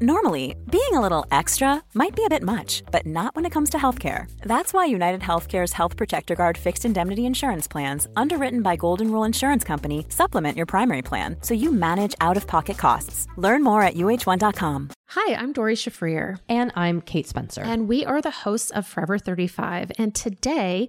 Normally, being a little extra might be a bit much, but not when it comes to healthcare. That's why United Healthcare's Health Protector Guard fixed indemnity insurance plans, underwritten by Golden Rule Insurance Company, supplement your primary plan so you manage out of pocket costs. Learn more at uh1.com. Hi, I'm Dori Shafrir. And I'm Kate Spencer. And we are the hosts of Forever 35. And today,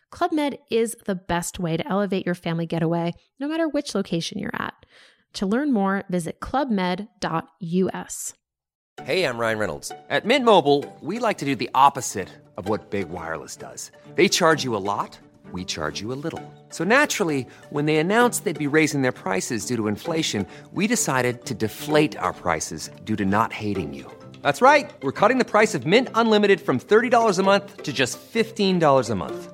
Club Med is the best way to elevate your family getaway, no matter which location you're at. To learn more, visit clubmed.us. Hey, I'm Ryan Reynolds. At Mint Mobile, we like to do the opposite of what Big Wireless does. They charge you a lot, we charge you a little. So naturally, when they announced they'd be raising their prices due to inflation, we decided to deflate our prices due to not hating you. That's right. We're cutting the price of Mint Unlimited from $30 a month to just $15 a month.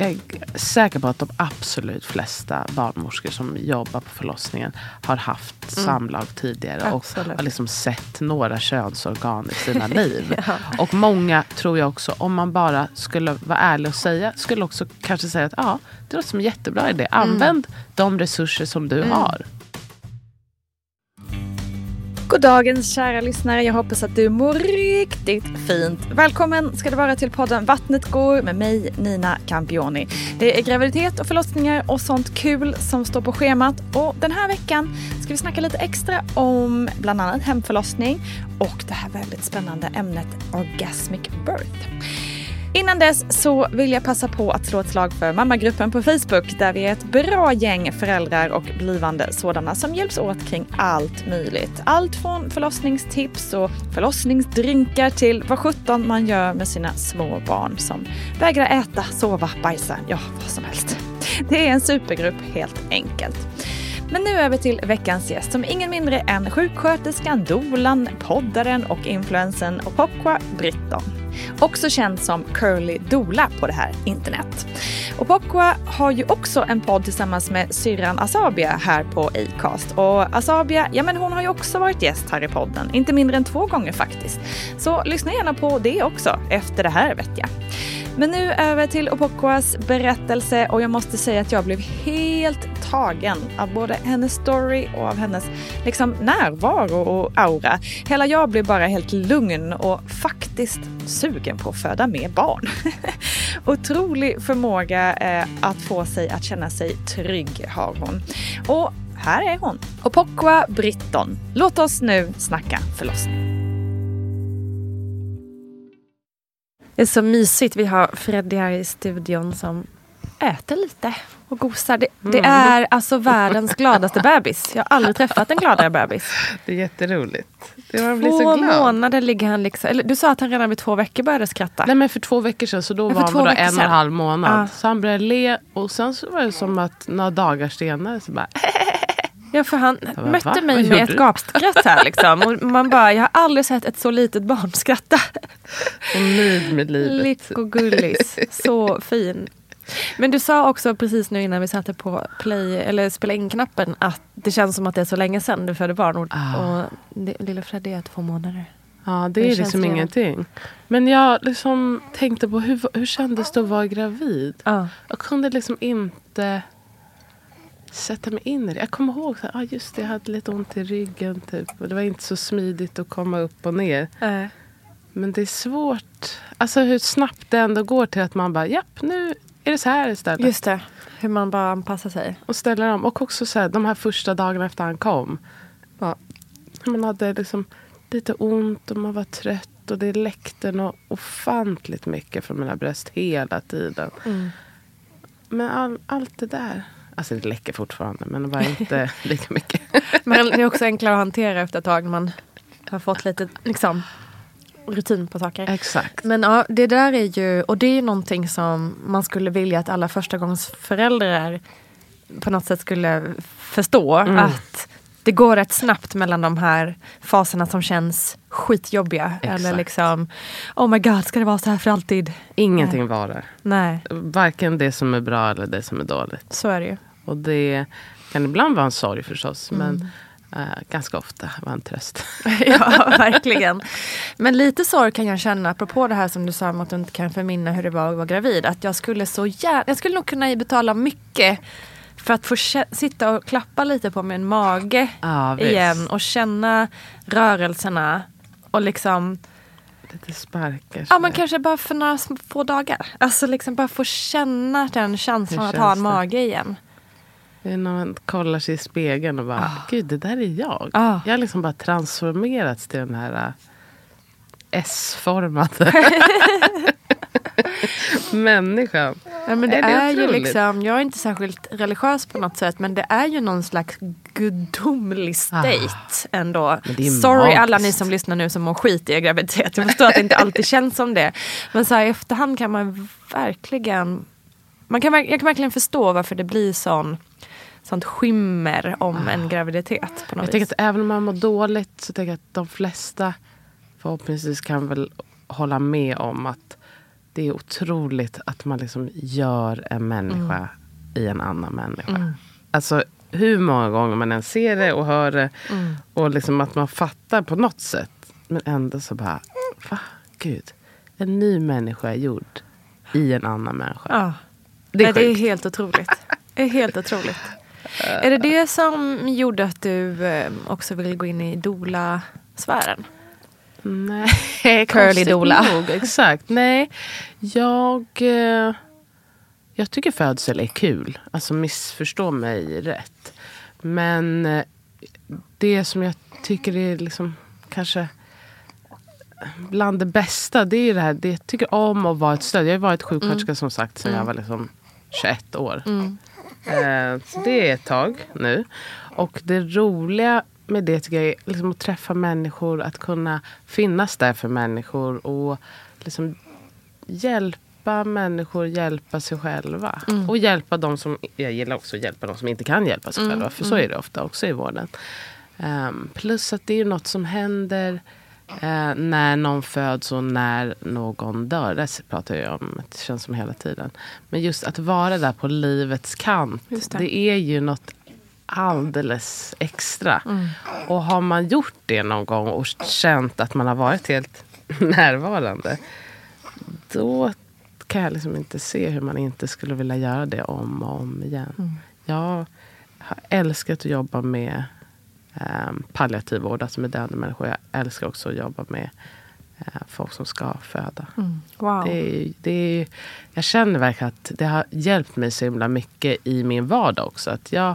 Jag är säker på att de absolut flesta barnmorskor som jobbar på förlossningen har haft mm. samlag tidigare absolut. och har liksom sett några könsorgan i sina liv. ja. Och många tror jag också, om man bara skulle vara ärlig och säga, skulle också kanske säga att ja, det låter som en jättebra idé. Använd mm. de resurser som du mm. har. God dagens kära lyssnare. Jag hoppas att du mår riktigt fint. Välkommen ska du vara till podden Vattnet går med mig Nina Campioni. Det är graviditet och förlossningar och sånt kul som står på schemat. Och den här veckan ska vi snacka lite extra om bland annat hemförlossning och det här väldigt spännande ämnet orgasmic birth. Innan dess så vill jag passa på att slå ett slag för mammagruppen på Facebook där vi är ett bra gäng föräldrar och blivande sådana som hjälps åt kring allt möjligt. Allt från förlossningstips och förlossningsdrinkar till vad sjutton man gör med sina små barn som vägrar äta, sova, bajsa, ja vad som helst. Det är en supergrupp helt enkelt. Men nu över till veckans gäst som ingen mindre än sjuksköterskan, dolan, poddaren och influensen Opokwa Britton. Också känd som Curly Dola på det här internet. Opokwa har ju också en podd tillsammans med syrran Asabia här på Acast. Och Asabia, ja men hon har ju också varit gäst här i podden, inte mindre än två gånger faktiskt. Så lyssna gärna på det också efter det här vet jag. Men nu över till Opokoas berättelse och jag måste säga att jag blev helt tagen av både hennes story och av hennes liksom, närvaro och aura. Hela jag blev bara helt lugn och faktiskt sugen på att föda mer barn. Otrolig förmåga eh, att få sig att känna sig trygg har hon. Och här är hon, Opokwa Britton. Låt oss nu snacka förlossning. Det är så mysigt. Vi har Freddy här i studion som äter lite och gosar. Det, det mm. är alltså världens gladaste bebis. Jag har aldrig träffat en gladare bebis. Det är jätteroligt. Det blir två månader ligger han liksom. Eller, du sa att han redan vid två veckor började skratta. Nej men för två veckor sedan så då var han bara en och en halv månad. Ja. Så han började le och sen så var det som att några dagar senare så bara Ja för han bara, mötte va? mig med ett gapskratt här liksom. Och man bara, jag har aldrig sett ett så litet barn skratta. Och nöjd med livet. Lick och gullis. Så fin. Men du sa också precis nu innan vi satte på play eller spela in-knappen att det känns som att det är så länge sedan du födde barn. Och, ah. och lilla Freddy är två månader. Ja, det, det är liksom redan. ingenting. Men jag liksom tänkte på hur, hur kändes det att vara gravid? Ah. Jag kunde liksom inte sätta mig in i det. Jag kommer ihåg att ah, just det, jag hade lite ont i ryggen. Typ. Och det var inte så smidigt att komma upp och ner. Äh. Men det är svårt. Alltså hur snabbt det ändå går till att man bara, japp, nu är det så här istället. Just det. Hur man bara anpassar sig. Och ställer om. Och också så här, de här första dagarna efter han kom. Ja, man hade liksom lite ont och man var trött. Och det läckte något ofantligt mycket från mina bröst hela tiden. Mm. Men all, allt det där. Alltså det läcker fortfarande men var inte lika mycket. men det är också enklare att hantera efter ett tag när man har fått lite liksom, rutin på saker. Exakt. Men ja, det där är ju, och det är ju någonting som man skulle vilja att alla förstagångsföräldrar på något sätt skulle förstå. Mm. Att det går rätt snabbt mellan de här faserna som känns skitjobbiga. Exakt. Eller liksom, oh my god, ska det vara så här för alltid? Ingenting varar. Nej. Varken det som är bra eller det som är dåligt. Så är det ju. Och det kan ibland vara en sorg förstås. Mm. Men ganska ofta var en tröst. ja, verkligen. Men lite sorg kan jag känna, apropå det här som du sa om att du inte kan förminna hur det var att vara gravid. Att jag skulle så gärna, jag skulle nog kunna betala mycket för att få sitta och klappa lite på min mage ah, igen och känna rörelserna. Och liksom Lite sparkar. Ja men kanske bara för några få dagar. Alltså liksom bara få känna den känslan att ha en mage igen. Det är när man kollar sig i spegeln och bara, oh. gud det där är jag. Oh. Jag har liksom bara transformerats till den här uh, S-formade människan. Ja, men det är, det är ju liksom, jag är inte särskilt religiös på något sätt men det är ju någon slags gudomlig ah. state ah, ändå. Sorry magiskt. alla ni som lyssnar nu som mår skit i er graviditet. Jag förstår att det inte alltid känns som det. Men så här, i efterhand kan man verkligen man kan, jag kan verkligen förstå varför det blir sån sånt skimmer om ah. en graviditet. På något jag tänker att även om man mår dåligt så tänker jag att de flesta förhoppningsvis kan väl hålla med om att det är otroligt att man liksom gör en människa mm. i en annan människa. Mm. Alltså hur många gånger man än ser det och hör det mm. och liksom att man fattar på något sätt. Men ändå så bara, va? Gud. En ny människa är gjord i en annan människa. Ja. Det är, det är helt otroligt. Det är helt otroligt. Är det det som gjorde att du eh, också ville gå in i doula-sfären? Nej, Curly doula. Nog, exakt. Nej, jag, eh, jag tycker födsel är kul. Alltså missförstå mig rätt. Men eh, det som jag tycker är liksom kanske bland det bästa, det är det här. Det jag tycker om att vara ett stöd. Jag har varit sjuksköterska mm. som sagt sedan mm. jag var liksom 21 år. Mm. Eh, så det är ett tag nu. Och det roliga med det tycker jag är liksom att träffa människor, att kunna finnas där för människor och liksom hjälpa människor hjälpa sig själva. Mm. Och hjälpa de som, jag gillar också att hjälpa de som inte kan hjälpa sig mm. själva, för så mm. är det ofta också i vården. Um, plus att det är något som händer Eh, när någon föds och när någon dör. Det pratar jag om, det känns som hela tiden. Men just att vara där på livets kant. Det. det. är ju något alldeles extra. Mm. Och har man gjort det någon gång och känt att man har varit helt närvarande. Då kan jag liksom inte se hur man inte skulle vilja göra det om och om igen. Mm. Jag har älskat att jobba med eh, palliativ vård, alltså med döende människor. Jag älskar också att jobba med eh, folk som ska föda. Mm. Wow. Det är, det är, jag känner verkligen att det har hjälpt mig så himla mycket i min vardag också. Att jag,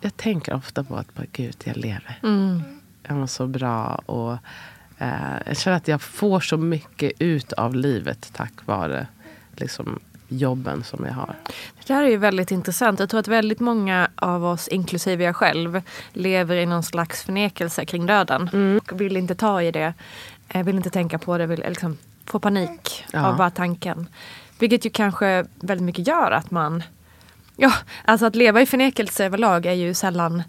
jag tänker ofta på att, gud, jag lever. Mm. Jag mår så bra. Och, eh, jag känner att jag får så mycket ut av livet tack vare liksom, jobben som jag har. Det här är ju väldigt intressant. Jag tror att väldigt många av oss, inklusive jag själv, lever i någon slags förnekelse kring döden. Mm. Och vill inte ta i det, eh, vill inte tänka på det, vill liksom få panik ja. av bara tanken. Vilket ju kanske väldigt mycket gör att man... Ja, alltså att leva i förnekelse överlag är ju sällan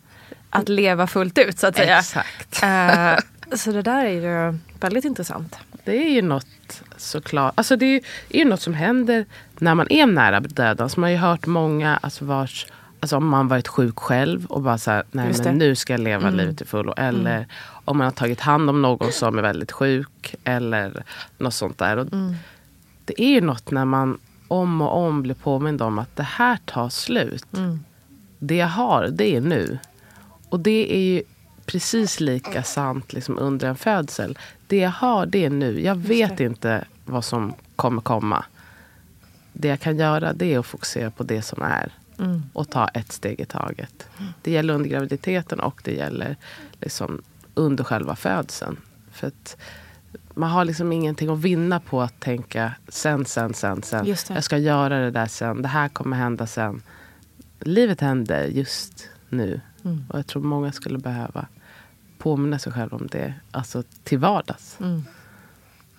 att leva fullt ut så att säga. Exakt. Uh, så det där är ju väldigt intressant. Det är ju något såklart. Alltså det är ju, något som händer när man är nära döden. Så man har ju hört många alltså vars Alltså om man varit sjuk själv och bara så nej men nu ska jag leva mm. livet till fullo. Eller mm. om man har tagit hand om någon som är väldigt sjuk. Eller något sånt där. Och mm. Det är ju något när man om och om blir påmind om att det här tar slut. Mm. Det jag har, det är nu. Och det är ju precis lika sant liksom under en födsel. Det jag har, det är nu. Jag vet inte vad som kommer komma. Det jag kan göra, det är att fokusera på det som är. Mm. Och ta ett steg i taget. Det gäller under graviditeten och det gäller liksom under själva födseln. För att man har liksom ingenting att vinna på att tänka sen, sen, sen, sen. Jag ska göra det där sen. Det här kommer hända sen. Livet händer just nu. Mm. Och jag tror många skulle behöva påminna sig själv om det. Alltså till vardags. Mm.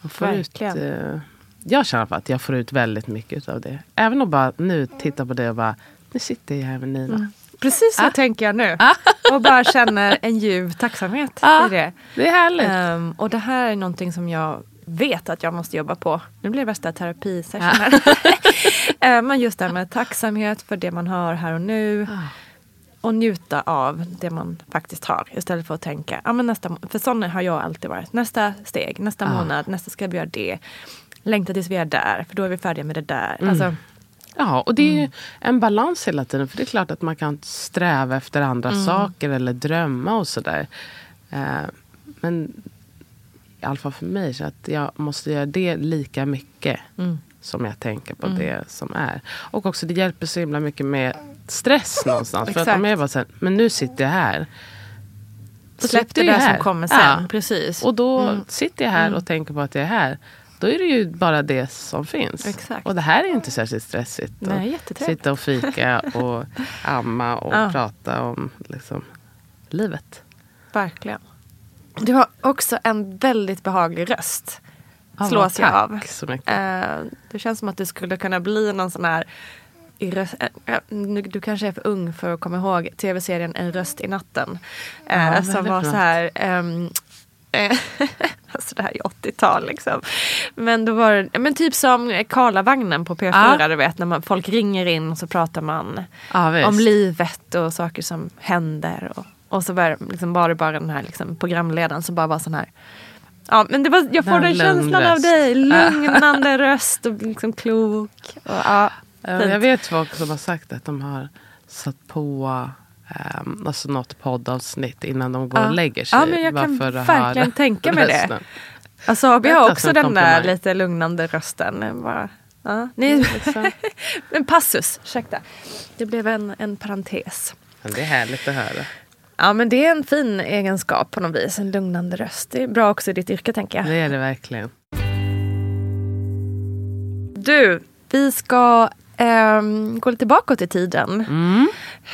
får Verkligen. Ut, eh, jag känner att jag får ut väldigt mycket av det. Även att bara nu titta på det och bara, nu sitter jag här med Nina. Mm. Precis så ah. tänker jag nu. Ah. och bara känner en djup tacksamhet ah. i det. Det är härligt. Um, och det här är någonting som jag vet att jag måste jobba på. Nu blir det värsta terapisessionen. uh, men just det här med tacksamhet för det man har här och nu. Ah och njuta av det man faktiskt har istället för att tänka, ja men nästa, för sån har jag alltid varit, nästa steg, nästa ah. månad, nästa ska vi göra det. Längta tills vi är där, för då är vi färdiga med det där. Mm. Alltså, Ja, och det är mm. en balans hela tiden. För det är klart att man kan sträva efter andra mm. saker eller drömma och sådär. Eh, men i alla fall för mig, så att jag måste göra det lika mycket mm. som jag tänker på mm. det som är. Och också det hjälper så himla mycket med stress någonstans. För att om jag bara säger, men nu sitter jag här. Släpp det där här. som kommer sen. Ja. Precis. Och då mm. sitter jag här mm. och tänker på att jag är här. Då är det ju bara det som finns. Exakt. Och det här är inte särskilt stressigt. Nej, sitta och fika och amma och ja. prata om liksom, livet. Verkligen. Du har också en väldigt behaglig röst. Slås jag av. Så mycket. Uh, det känns som att du skulle kunna bli någon sån här röst, äh, du kanske är för ung för att komma ihåg tv-serien En röst i natten. Ja, äh, som var så här ähm, alltså det här är 80-tal liksom. Men då var det men typ som Karlavagnen på P4 ja. du vet när man, folk ringer in och så pratar man ja, om livet och saker som händer. Och, och så var, liksom, var det bara den här liksom, programledaren som bara var sån här Ja men det var, jag får den, den känslan röst. av dig, lugnande röst och liksom klok. Och, ja. Jag vet folk som har sagt att de har satt på um, alltså något poddavsnitt innan de går ja. och lägger sig. Ja, men jag kan verkligen tänka mig det. Alltså vi har också den där lite lugnande rösten. Bara, ja, ni, liksom. en passus, ursäkta. Det blev en, en parentes. Men det är härligt att höra. Ja men det är en fin egenskap på något vis, en lugnande röst. Det är bra också i ditt yrke tänker jag. Det är det verkligen. Du, vi ska um, gå lite bakåt i tiden. Mm.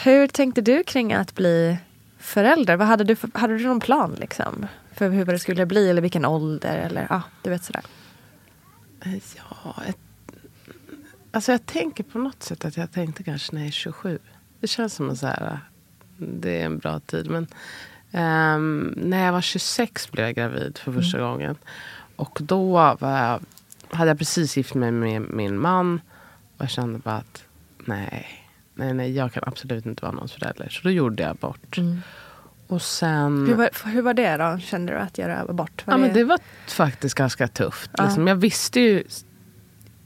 Hur tänkte du kring att bli förälder? Vad hade, du för, hade du någon plan liksom? För hur det skulle bli eller vilken ålder eller ja, du vet sådär. Ja, ett, alltså jag tänker på något sätt att jag tänkte kanske när jag är 27. Det känns som så här, det är en bra tid. Men um, när jag var 26 blev jag gravid för första mm. gången. Och då var jag, hade jag precis gift mig med min man. Och jag kände bara att nej, nej, nej, jag kan absolut inte vara någons förälder. Så då gjorde jag abort. Mm. Och sen... Hur var, hur var det då? Kände du att göra abort? Var ja, det... Men det var faktiskt ganska tufft. Ja. Liksom, jag visste ju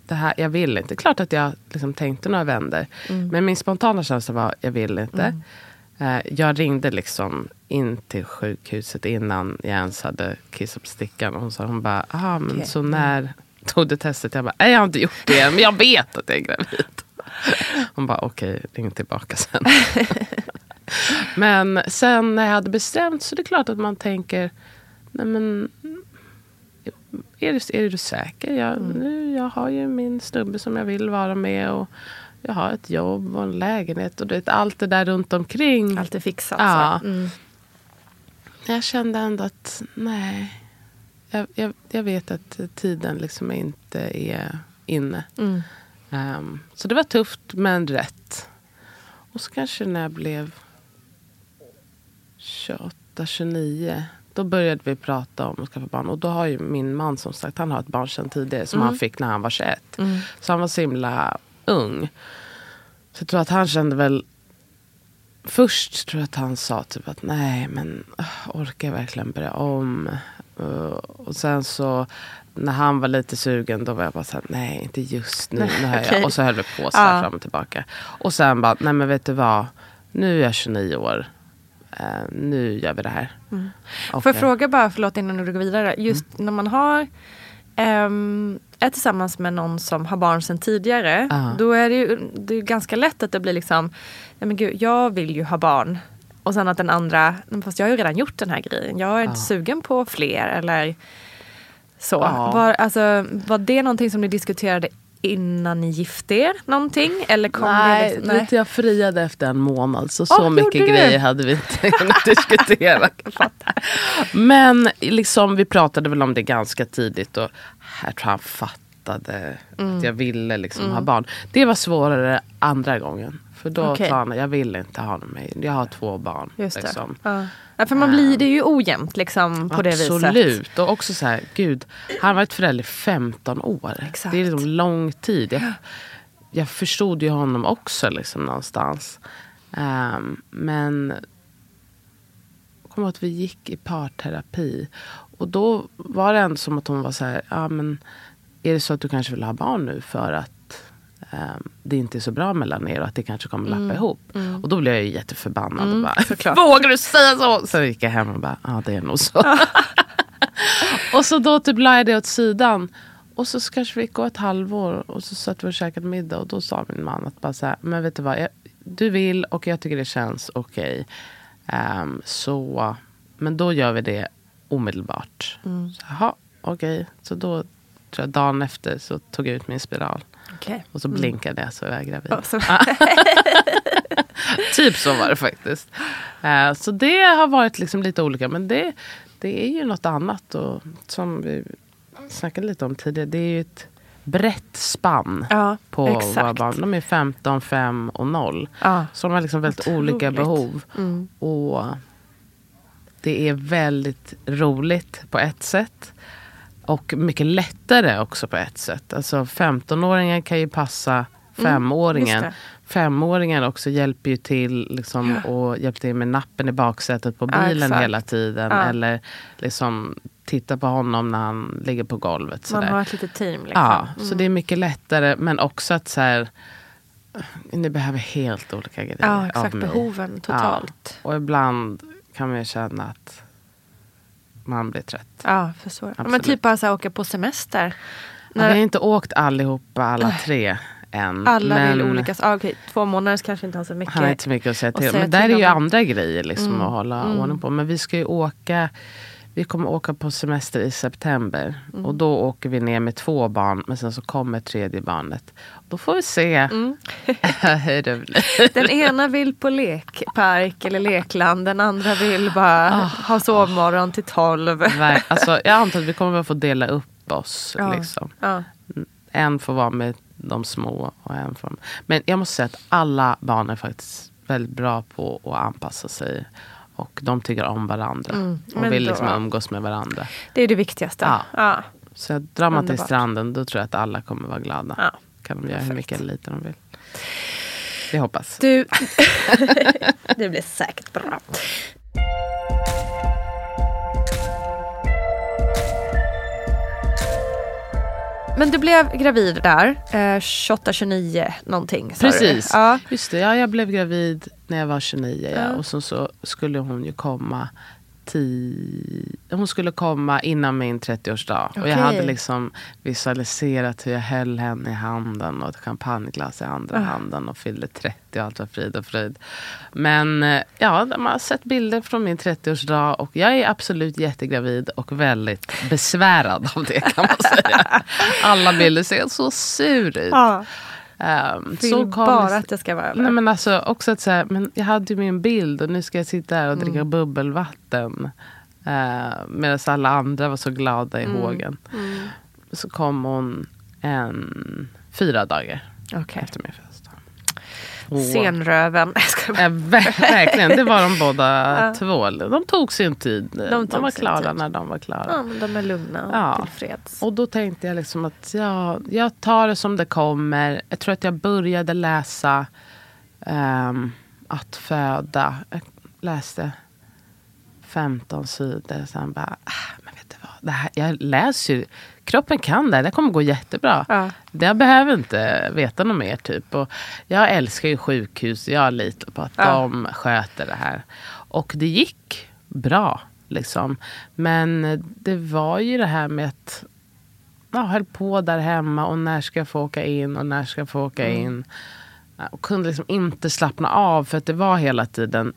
det här, jag vill inte. Klart att jag liksom tänkte några vänder. Mm. Men min spontana känsla var, jag vill inte. Mm. Eh, jag ringde liksom in till sjukhuset innan jag ens hade kissat på stickan. Och hon sa, hon bara, ah, men okay. så när tog det testet. Jag bara, nej jag har inte gjort det men jag vet att jag är gravid. Hon bara, okej, okay, ring tillbaka sen. men sen när jag hade bestämt så är det klart att man tänker, nej men är du, är du säker? Jag, Mm. nu, jag har ju min snubbe som jag vill vara med. Och jag har ett jobb och en lägenhet. Och du vet, allt det där runt omkring. Allt är fixat. Ja. Mm. Jag kände ändå att nej. Jag, jag, jag vet att tiden liksom inte är inne. Mm. Ehm, så det var tufft men rätt. Och så kanske när jag blev 28, 29. Då började vi prata om att skaffa barn. Och då har ju min man som sagt, han har ett barn sedan tidigare. Som han fick när han var 21. Så han var så himla ung. Så jag tror att han kände väl Först tror jag att han sa typ att nej men uh, orkar jag verkligen börja om? Uh, och sen så när han var lite sugen då var jag bara så här, nej inte just nu. nu har jag. Och så höll vi på så här Ja. fram och tillbaka. Och sen bara, nej men vet du vad? Nu är jag 29 år. Eh, nu gör vi det här. Mm. Får jag eh, fråga bara, förlåt innan du går vidare. Just när man har ehm, är tillsammans med någon som har barn sedan tidigare. Ja. Då är det ju det är ganska lätt att det blir liksom, nej men gud, jag vill ju ha barn. Och sen att den andra, "Men fast jag har ju redan gjort den här grejen. Jag är inte sugen på fler eller så. Ja. Var, alltså, var det någonting som ni diskuterade innan ni gifte er? Någonting? Eller kom Nej, det liksom, vet du, jag friade efter en månad. Så så mycket grejer hade vi inte kunnat diskutera. Men liksom, vi pratade väl om det ganska tidigt. Och jag tror han fattade Mm. att jag ville liksom ha barn. Det var svårare andra gången. För då Okej. sa han, jag vill inte ha mig. Jag har två barn. Just det. liksom. Ja. Ja, för man blir det är ju ojämnt liksom på det viset. Absolut. Och också så här, gud, han har varit förälder i 15 år. Exakt. Det är liksom lång tid. Jag, jag förstod ju honom också liksom någonstans. Ehm, men jag kommer ihåg att vi gick i parterapi. Och då var det ändå som att hon var så här, ja men är det så att du kanske vill ha barn nu för att ehm, det inte är så bra mellan er och att det kanske kommer lappa ihop. Och då blev jag ju jätteförbannad. och bara, såklart. Vågar du säga så? Så gick jag hem och bara, ja det är nog så. och så då typ la jag det åt sidan. Och så kanske vi gick ett halvår och så satt vi och käkade middag och då sa min man att bara så här, men vet du vad, jag, du vill och jag tycker det känns okej. Ehm, så, men då gör vi det omedelbart. Så, Jaha, okej. Så då tror jag dagen efter så tog jag ut min spiral. Okej. Och så blinkade jag så var jag gravid. Så- typ så var det faktiskt. Eh, så det har varit liksom lite olika. Men det, det är ju något annat. Och, som vi snackade lite om tidigare. Det är ju ett brett spann Ja, på exakt. våra barn. De är 15, 5 och 0. Ja. Så de har liksom väldigt Otroligt. olika behov. Mm. Och det är väldigt roligt på ett sätt. Och mycket lättare också på ett sätt. Alltså 15-åringen kan ju passa femåringen. Mm, just det. Femåringen också hjälper ju till liksom, och hjälper till med nappen i baksätet på Ja, bilen exakt. hela tiden. Ja. Eller liksom titta på honom när han ligger på golvet. Man sådär. har ett litet team. Liksom. Ja, så det är mycket lättare. Men också att så här, ni behöver helt olika grejer Ja, av exakt. mig. Behoven totalt. Ja. Och ibland kan man ju känna att man blir trött. Ja, förstår. Ja, Men Absolut. typ bara så här, åka på semester. Ja, vi har inte åkt allihopa, alla tre än. alla men vill olika... Ah, okej, två månader kanske inte har så mycket. Han har inte så mycket att säga till säga Men där är ju om. andra grejer liksom Mm. att hålla Mm. ordning på. Men vi ska ju åka vi kommer åka på semester i september. Mm. Och då åker vi ner med två barn. Men sen så kommer tredje barnet. Då får vi se Mm. hur det blir. Den ena vill på lekpark eller lekland. Den andra vill bara Ah. ha sovmorgon till tolv. Alltså, jag antar att vi kommer att få dela upp oss. Ja. Liksom. Ja. En får vara med de små. Och en får... Men jag måste säga att alla barn är faktiskt väldigt bra på att anpassa sig. Och de tycker om varandra. Mm, Och vill då- liksom umgås med varandra. Det är det viktigaste. Ja. Ja. Så drar man till stranden då tror jag att alla kommer vara glada. Ja. Kan de göra hur Perfekt. mycket eller lite de vill. Det hoppas. Du, det blir säkert bra. Men du blev gravid där, eh, 28-29 någonting sa Precis. Ja. Just det, ja, jag blev gravid när jag var 29. Ja. Och så, så skulle hon ju komma tio... Hon skulle komma innan min 30-årsdag. Och jag hade liksom visualiserat hur jag höll henne i handen och ett champagneglas i andra Ah. handen och fyllde 30 och allt var frid och fröjd. Men eh, ja, man har sett bilder från min 30-årsdag och jag är absolut jättegravid och väldigt besvärad av det kan man säga. Alla bilder ser så sur ut. Ja, Um, vill så kom bara att det ska vara över. Nej, men alltså, också att så här, men jag hade ju min bild och nu ska jag sitta här och dricka Mm. bubbelvatten. Uh, Medan alla andra var så glada i Mm. hågen. Så kom hon en, fyra dagar Okej. efter min födelsedag. Och- Senröven. Verkligen, det var de båda två. De tog sin tid. De, tog var klara tid. när de var klara. Ja, men de är lugna och Ja. tillfreds. Och då tänkte jag liksom att ja, jag tar det som det kommer. Jag tror att jag började läsa ehm, Att föda. Jag läste 15 sidor. Sen bara, ah, men vet du vad? Det här, jag läser ju. Kroppen kan det. Det kommer gå jättebra. Ja. Jag behöver inte veta något mer. Typ. Och jag älskar ju sjukhus. Jag litar på att Ja. de sköter det här. Och det gick bra. Liksom. Men det var ju det här med att jag höll på där hemma och när ska jag få åka in och när ska jag få åka in. Och kunde liksom inte slappna av för att det var hela tiden,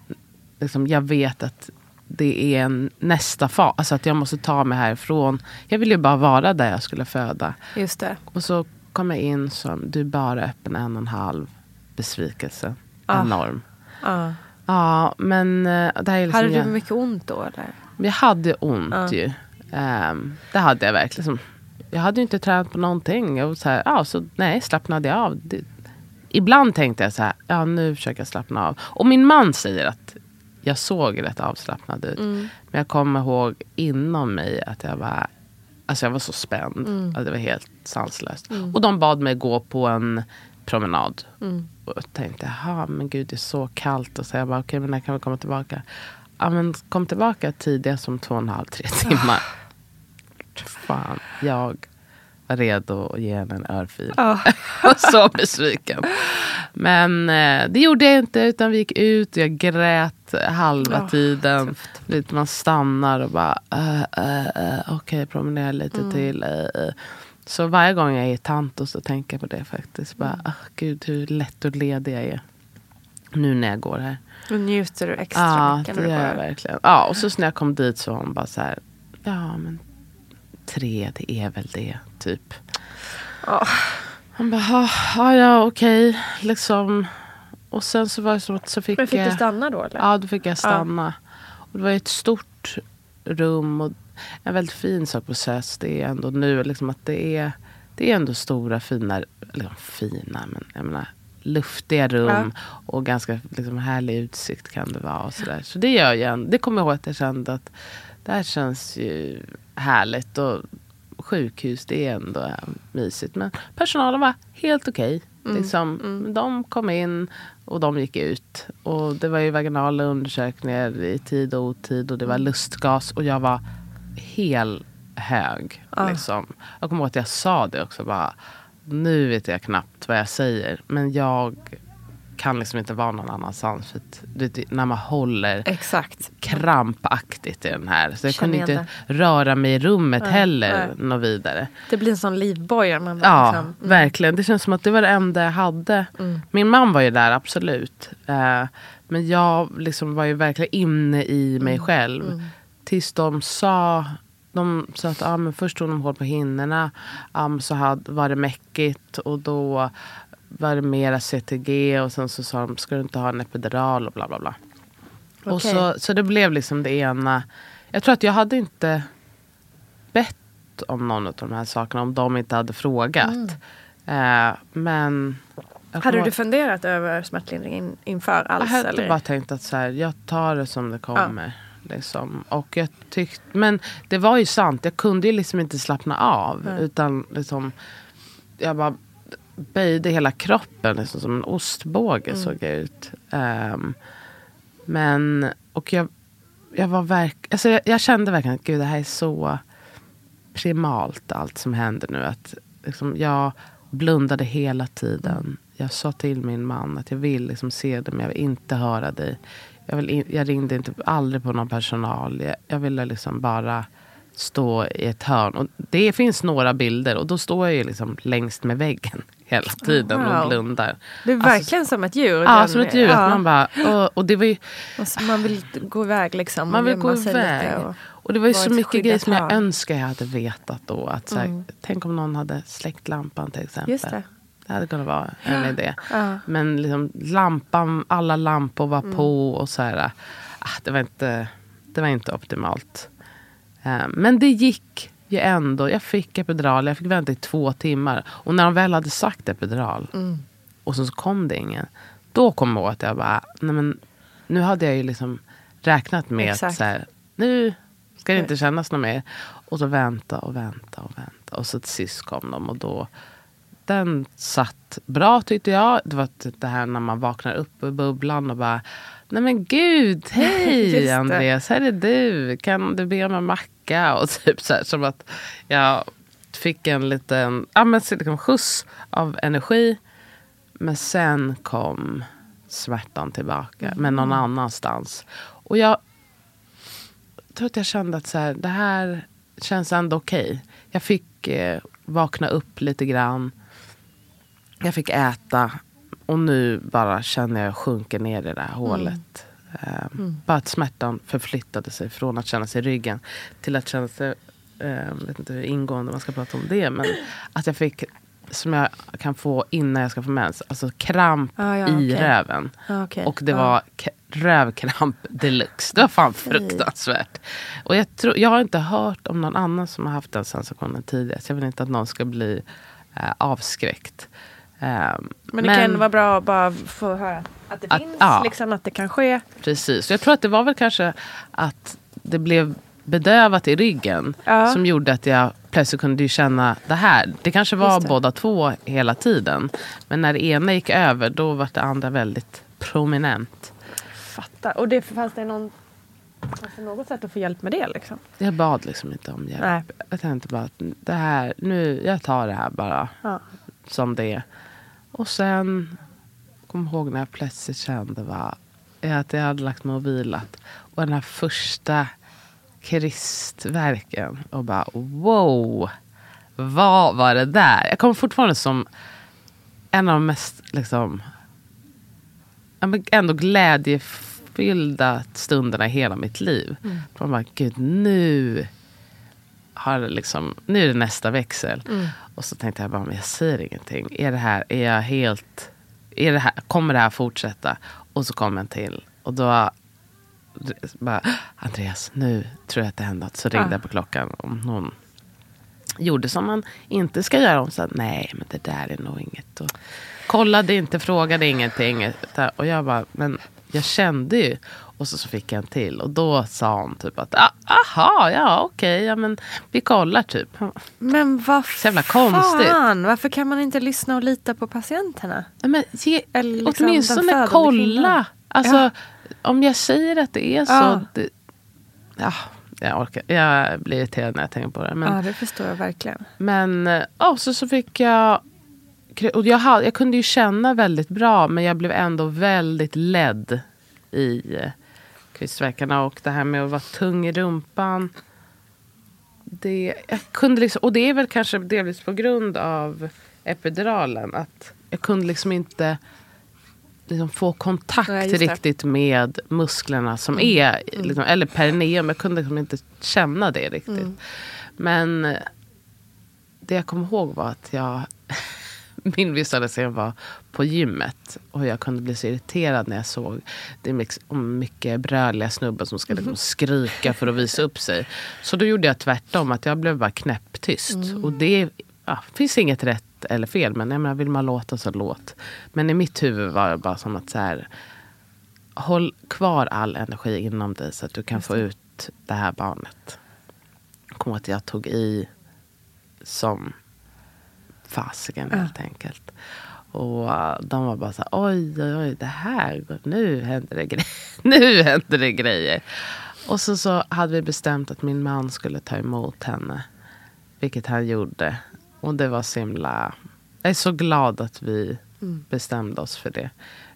liksom, jag vet att det är en nästa fas. Alltså att jag måste ta mig härifrån. Jag ville ju bara vara där jag skulle föda. Just det. Och så kom jag in som, du är bara öppen en och en halv besvikelse. Ah. Enorm. Ja. Ja, men eh, det här är liksom... Hade du mycket ont då? Eller? jag hade ont Ja. ju. Ehm, det hade jag verkligen. Jag hade ju inte tränat på någonting. Jag var så här, ja, så nej, slappnade jag av. Det, ibland tänkte jag så här, ja nu försöker jag slappna av. Och min man säger att jag såg rätt avslappnad ut. Mm. Men jag kommer ihåg inom mig att jag var, alltså jag var så spänd. Mm. Att det var helt sanslöst. Och de bad mig gå på en promenad. Mm. Och jag tänkte, jaha men gud det är så kallt. Och så jag bara, okej men när kan vi komma tillbaka? Ja men kom tillbaka tidigast om två och en halv, tre timmar. Fan, jag var redo att ge henne en örfil. Ja. Var så besviken. Men eh, det gjorde jag inte utan vi gick ut och jag grät halva Ja, tiden. Lite, man stannar och bara uh, uh, uh, okej promenera lite till. Uh, uh. Så varje gång jag är i Tanto så tänker jag på det faktiskt. Bara, ah, gud hur lätt och ledig jag är. Nu när jag går här. Då njuter du extra Ja, mycket. det när du gör jag verkligen. Ja, och så när jag kom dit så var hon bara så här. Ja, men tre, det är väl det, typ. Ja. Han bara, "Ja, ja, ja okej. Liksom. Och sen så var det så att så fick, Men fick jag... du stanna då? Eller? Ja, då fick jag stanna. Och det var ett stort rum och en väldigt fin sak på SÖS det är ändå nu liksom att det är, det är ändå stora fina, eller fina, men jag menar luftiga rum och ganska liksom, härlig utsikt kan det vara. Och så, där. så det gör jag, det kommer jag ihåg att jag kände att det här känns ju härligt. Och sjukhus, det är ändå mysigt. Men personalen var helt okej. Liksom, De kom in och de gick ut. Och det var ju vaginala undersökningar i tid och otid. Och det var lustgas. Och jag var hel hög. Liksom. Jag kommer ihåg att jag sa det också. Bara, nu vet jag knappt vad jag säger. Men jag kan liksom inte vara någon annanstans. För vet, när man håller Exakt. krampaktigt i den här. Så jag Känner kunde inte röra mig i rummet heller nej. något vidare. Det blir en sån livboja. Man Ja, liksom, verkligen. Det känns som att det var det enda jag hade. Min man var ju där, absolut. Eh, men jag liksom var ju verkligen inne i mig själv. Tills de sa de sa att ah, men först tog de hål på hinnorna. Um, så hade, var det mäckigt och då var det mera CTG. Och sen så sa de, ska du inte ha en epidural och bla bla bla. Och Okej. så, så det blev liksom det ena. Jag tror att jag hade inte bett om någon av de här sakerna om de inte hade frågat. Eh, men... jag Hade du funderat över smärtlindring in, inför jag alls? hade eller? bara tänkt att så här, jag tar det som det kommer. Liksom. Och jag tyckte, men det var ju sant, jag kunde ju liksom inte slappna av. Utan liksom, jag bara böjde hela kroppen liksom, som en ostbåge såg jag ut. Ehm, men, och jag, jag var verk, alltså jag, jag kände verkligen att gud det här är så primalt allt som händer nu. Att liksom, jag blundade hela tiden. Jag sa till min man att jag vill liksom se det men jag vill inte höra dig. Jag, vill in, jag ringde inte, aldrig på någon personal. Jag, jag ville liksom bara stå i ett hörn. Och det finns några bilder och då står jag ju liksom längst med väggen hela tiden wow. och blundar. Det är verkligen alltså, som ett djur. Ja, som ett djur. Ja. Man bara, och, och, det var ju, man vill gå iväg liksom. Man vill gå iväg. Och, och, det var ju så mycket grejer som jag önskar jag hade vetat då. Att, så här, mm. Tänk om någon hade släckt lampan till exempel. Just det. Det hade kunnat vara en idé. Ja. Men liksom, lampan, alla lampor var mm. på och så här. Ah, det, var inte, det var inte optimalt. Uh, men det gick ju ändå. Jag fick epidural, jag fick vänta i två timmar. Och när de väl hade sagt epidural mm. och så kom det ingen. Då kom jag ihåg att jag bara, nej men nu hade jag ju liksom räknat med Exakt. att så här, nu ska det inte kännas något mer. Och så vänta och vänta och vänta. Och så till sist kom de och då den satt bra tyckte jag. Det var det här när man vaknar upp ur bubblan och bara Nej men gud, hej Andreas, här är du. Kan du be om en macka? Och typ så här, som att jag fick en liten ja, men, liksom skjuts av energi. Men sen kom smärtan tillbaka, mm. men någon annanstans. Och jag tror att jag kände att så här, det här känns ändå okej. Okay. Jag fick eh, vakna upp lite grann. Jag fick äta. Och nu bara känner jag sjunker ner i det där hålet. Mm. Um, mm. Bara att smärtan förflyttade sig från att känna sig i ryggen till att känna sig, um, vet inte hur ingående man ska prata om det, men att jag fick som jag kan få innan jag ska få mens. Alltså kramp ah, ja, i okay. röven. Ah, okay. Och det ah. var rövkramp deluxe. Det var fan fruktansvärt. Och jag, tror, jag har inte hört om någon annan som har haft den sensationen tidigare. Så jag vill inte att någon ska bli eh, avskräckt. Um, men det men, kan vara bra att bara få höra att det att, finns, ja, liksom, att det kan ske. Precis. Jag tror att det var väl kanske att det blev bedövat i ryggen ja. som gjorde att jag plötsligt kunde känna det här. Det kanske var det. båda två hela tiden. Men när det ena gick över då var det andra väldigt prominent. Fattar. Och det, fanns det någon Fanns det något sätt att få hjälp med det? Liksom? Jag bad liksom inte om hjälp. Nej. Jag tänkte bara att det här, nu, jag tar det här bara ja. som det är. Och sen kom ihåg när jag plötsligt kände va, att jag hade lagt mig och vilat. Och den här första kristverken. Och bara wow, vad var det där? Jag kommer fortfarande som en av de mest liksom, ändå glädjefyllda stunderna i hela mitt liv. Mm. Man bara, gud nu har liksom, nu är det nästa växel. Mm. Och så tänkte jag bara, men jag säger ingenting. Är det här, är jag helt, är det här, kommer det här fortsätta? Och så kom en till. Och då bara, Andreas, nu tror jag att det händer något. Så ringde jag på klockan om någon gjorde som man inte ska göra. Hon sa, nej men det där är nog inget. Och kollade inte, frågade ingenting. Och jag bara, men jag kände ju. Och så, så fick jag en till. Och då sa hon typ att ah, aha, ja okej, okay, ja, men vi kollar typ. Men vad så jävla konstigt. fan, varför kan man inte lyssna och lita på patienterna? men ge, liksom åtminstone kolla. Alltså, ja. Om jag säger att det är så. Ja. Det, ja, jag, orkar, jag blir irriterad när jag tänker på det. Men, ja, det förstår jag verkligen. Men oh, så, så fick jag och jag, jag kunde ju känna väldigt bra men jag blev ändå väldigt ledd i krystveckorna. Och det här med att vara tung i rumpan. Det, jag kunde liksom, och det är väl kanske delvis på grund av epiduralen. Att jag kunde liksom inte liksom få kontakt ja, riktigt med musklerna som mm. är, mm. liksom, eller perineum. Jag kunde liksom inte känna det riktigt. Mm. Men det jag kommer ihåg var att jag min visualisering var på gymmet. Och jag kunde bli så irriterad när jag såg det mycket bröliga snubbar som ska liksom skrika för att visa upp sig. Så då gjorde jag tvärtom, att jag blev bara knäpptyst. Mm. Och det ja, finns inget rätt eller fel, men jag menar, vill man låta så låt. Men i mitt huvud var det bara som att så här, håll kvar all energi inom dig så att du kan få ut det här barnet. Kommer att jag tog i som fasiken ja. helt enkelt. Och uh, de var bara så här, oj, oj, oj, det här, nu händer det grejer. nu händer det grejer. Och så, så hade vi bestämt att min man skulle ta emot henne. Vilket han gjorde. Och det var så himla... Jag är så glad att vi mm. bestämde oss för det.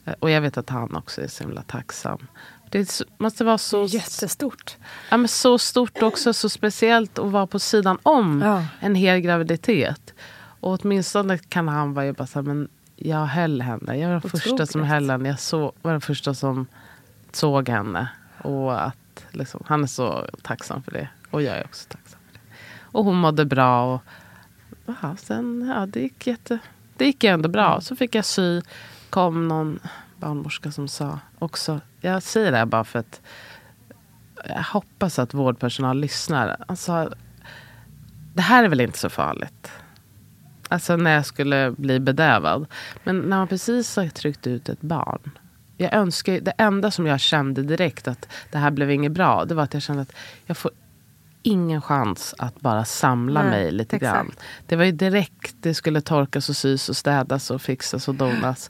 Eh, och jag vet att han också är så himla tacksam. Det måste vara så... Jättestort. Ja, men så stort också, så speciellt att vara på sidan om ja. en hel graviditet. Och åtminstone kan han vara bara så här, men jag höll henne. Jag var den Otroligt. första som höll henne. Jag så, var den första som såg henne. Och att liksom, han är så tacksam för det. Och jag är också tacksam för det. Och hon mådde bra. Och, aha, sen, ja, det, gick jätte, det gick ändå bra. Mm. Så fick jag sy. kom någon barnmorska som sa också. Jag säger det här bara för att jag hoppas att vårdpersonal lyssnar. Alltså, det här är väl inte så farligt. Alltså när jag skulle bli bedövad. Men när man precis har tryckt ut ett barn. Jag önskar, det enda som jag kände direkt att det här blev inget bra. Det var att jag kände att jag får ingen chans att bara samla Nej, mig lite exakt. grann. Det var ju direkt det skulle torkas och sys och städas och fixas och donas.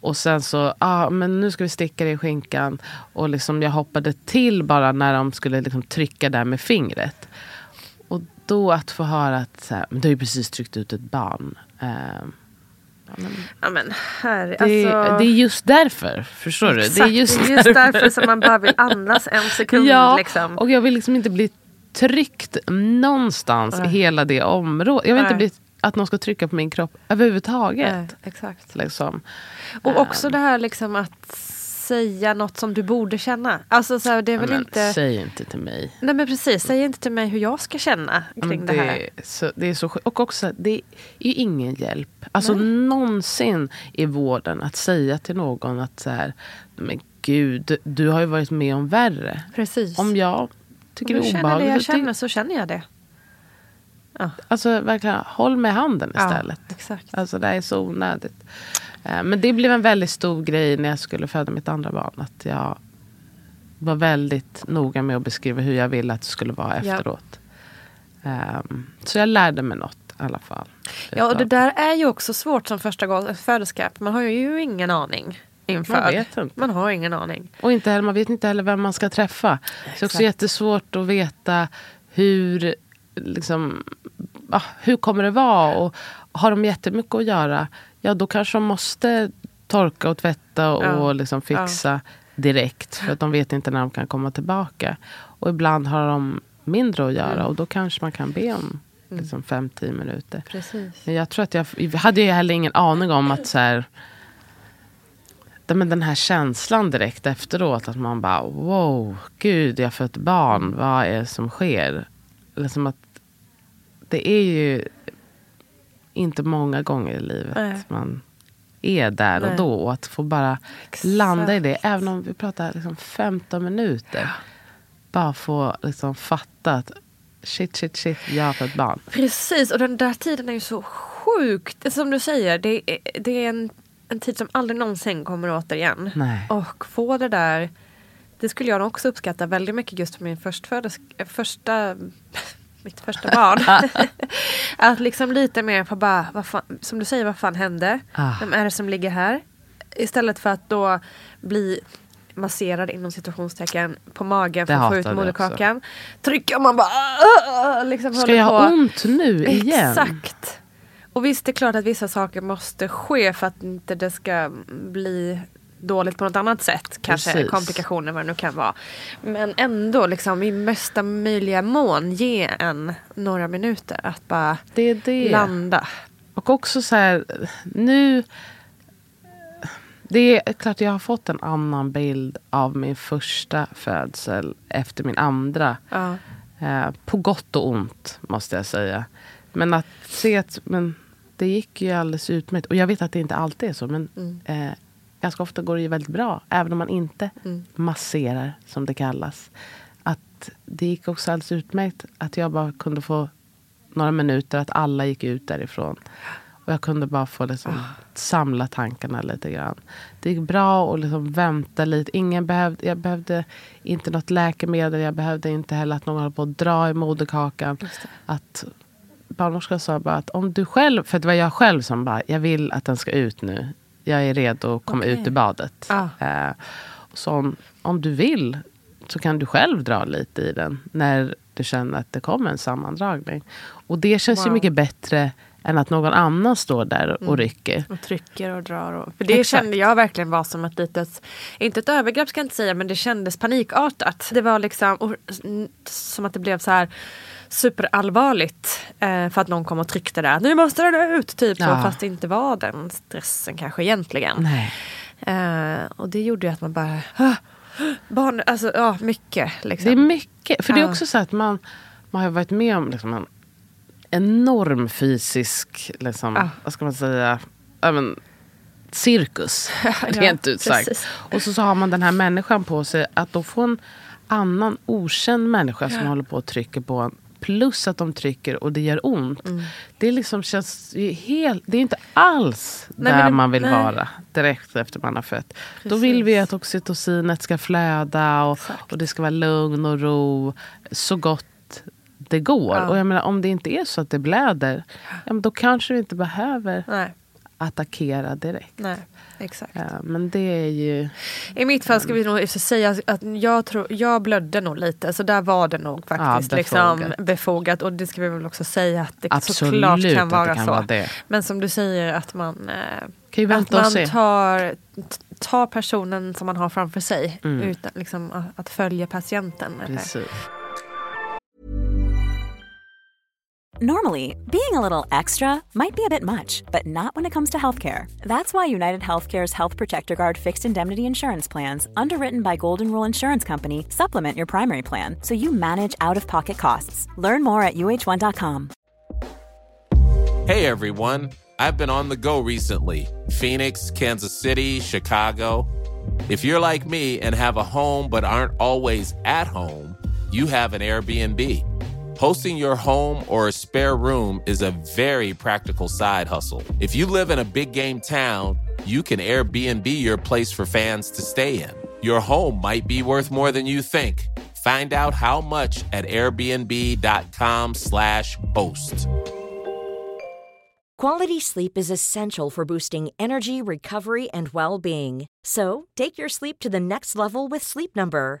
Och sen så, ah, men nu ska vi sticka det i skinkan. Och liksom jag hoppade till bara när de skulle liksom trycka där med fingret. Då att få höra att så här, du har ju precis tryckt ut ett barn. Ja, men, ja, men här, det, alltså... det, är just därför. Förstår Exakt, du? Det är just, det är just därför. därför som man bara vill andas en sekund. Ja, liksom. och jag vill liksom inte bli tryckt någonstans i hela det området. Jag vill inte bli att någon ska trycka på min kropp överhuvudtaget. Nej, exakt. Liksom. Och också um. det här liksom att säga något som du borde känna. Alltså så här, det är väl men, inte... Säg inte till mig. Nej men precis, säg inte till mig hur jag ska känna kring det, det här. Så, det är så Och också, det är ju ingen hjälp. Alltså Nej. någonsin i vården att säga till någon att så här, men gud, du har ju varit med om värre. Precis. Om jag tycker om det är obehagligt. det jag känner så känner jag det. Ja. Alltså verkligen, håll med handen istället. Ja, exakt. Alltså det är så onödigt. Eh, men det blev en väldigt stor grej när jag skulle föda mitt andra barn. Att jag var väldigt noga med att beskriva hur jag ville att det skulle vara efteråt. Ja. Um, så jag lärde mig något i alla fall. Ja, och det där är ju också svårt som första föderska. Man har ju ingen aning. Inför. Man vet inte. Man har ingen aning. Och inte heller, man vet inte heller vem man ska träffa. Exakt. Så det är också jättesvårt att veta hur liksom, ah, hur kommer det vara? Och har de jättemycket att göra, ja då kanske de måste torka och tvätta och ja. liksom fixa ja. direkt. För att de vet inte när de kan komma tillbaka. Och ibland har de mindre att göra mm. och då kanske man kan be om mm. liksom, fem, tio minuter. Precis. Jag tror att jag, jag hade ju heller ingen aning om att så här, men den här känslan direkt efteråt. Att man bara wow, gud jag har fött barn. Vad är det som sker? Liksom att det är ju inte många gånger i livet Nej. man är där Nej. och då. Och att få bara Exakt. landa i det. Även om vi pratar liksom 15 minuter. Ja. Bara få liksom fatta att shit, shit, shit, jag har fått barn. Precis, och den där tiden är ju så sjukt. Som du säger, det är, det är en, en tid som aldrig någonsin kommer återigen. Nej. Och få det där det skulle jag också uppskatta väldigt mycket just för min förstfödes, första mitt första barn. att liksom lite mer på bara, vad fan, som du säger, vad fan hände? Ah. Vem är det som ligger här? Istället för att då bli masserad inom situationstecken på magen för att få ut moderkakan. Trycker man bara... Liksom Ska jag ha ont nu igen? Exakt. Och visst, det är klart att vissa saker måste ske för att inte det ska bli dåligt på något annat sätt. Kanske Precis. komplikationer vad det nu kan vara. Men ändå liksom i mesta möjliga mån ge en några minuter att bara det det. landa. Och också så här, nu... Det är klart jag har fått en annan bild av min första födsel efter min andra. Ja. Eh, på gott och ont, måste jag säga. Men att se att men, det gick ju alldeles utmärkt. Och jag vet att det inte alltid är så. Men mm. eh, ganska ofta går det ju väldigt bra. Även om man inte mm. masserar, som det kallas. Att det gick också alldeles utmärkt att jag bara kunde få några minuter, att alla gick ut därifrån. Och jag kunde bara få liksom oh. samla tankarna lite grann. Det gick bra att liksom vänta lite. Ingen behövde, jag behövde inte något läkemedel. Jag behövde inte heller att någon höll på att dra i moderkakan. Att barnmorskan sa bara att om du själv, för det var jag själv som bara, jag vill att den ska ut nu jag är redo att komma okay. ut ur badet. Ah. Eh, så om, om du vill så kan du själv dra lite i den när du känner att det kommer en sammandragning. Och det känns wow. ju mycket bättre än att någon annan står där och, Mm. rycker. Och trycker och drar. Och, för det Exakt. kände jag verkligen var som ett litet, inte ett övergrepp ska jag inte säga, men det kändes panikartat. Det var liksom och, som att det blev så här superallvarligt eh, för att någon kom och tryckte där. Nu måste den ut! Typ Ja. fast det inte var den stressen kanske egentligen. Eh, och det gjorde ju att man bara, ah, barn, alltså ja mycket. Liksom. Det är mycket. För det är Ja. också så att man, man har varit med om liksom en enorm fysisk, liksom, Ja. vad ska man säga, ja, men, cirkus. rent ut sagt. precis. Och så, så har man den här människan på sig. Att då få en annan okänd människa som håller på och trycker på en. Plus att de trycker och det gör ont. Mm. Det liksom känns helt, det är inte alls Nej, där det- man vill nej. vara direkt efter man har fött. Då vill vi att oxytocinet ska flöda och, och det ska vara lugn och ro så gott det går. Ja. Och jag menar, om det inte är så att det blöder, ja, men då kanske vi inte behöver Nej, attackera direkt. nej, exakt. Ja, men det är ju... I mitt fall ska vi nog säga att jag, tror, jag blödde nog lite så där var det nog faktiskt Ja, liksom befogat. befogat. Och det ska vi väl också säga att det Absolut såklart kan att vara det kan så. vara det. Men som du säger att man, eh, Kan att man tar, tar personen som man har framför sig Mm. utan liksom, att- följa patienten. Eller? Normally, being a little extra might be a bit much, but not when it comes to healthcare. That's why United Healthcare's Health Protector Guard fixed indemnity insurance plans, underwritten by Golden Rule Insurance Company, supplement your primary plan so you manage out of pocket costs. Learn more at uh1.com. Hey everyone, I've been on the go recently Phoenix, Kansas City, Chicago. If you're like me and have a home but aren't always at home, you have an Airbnb. Hosting your home or a spare room is a very practical side hustle. If you live in a big game town, you can Airbnb your place for fans to stay in. Your home might be worth more than you think. Find out how much at airbnb.com/slash host. Quality sleep is essential for boosting energy, recovery, and well being. So, take your sleep to the next level with Sleep Number.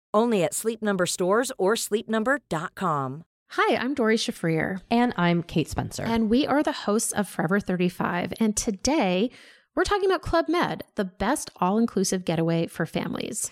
Only at Sleep Number stores or sleepnumber.com. Hi, I'm Dory Shafrir, And I'm Kate Spencer. and we are the hosts of Forever 35. And today we're talking about Club Med, the best all inclusive getaway for families.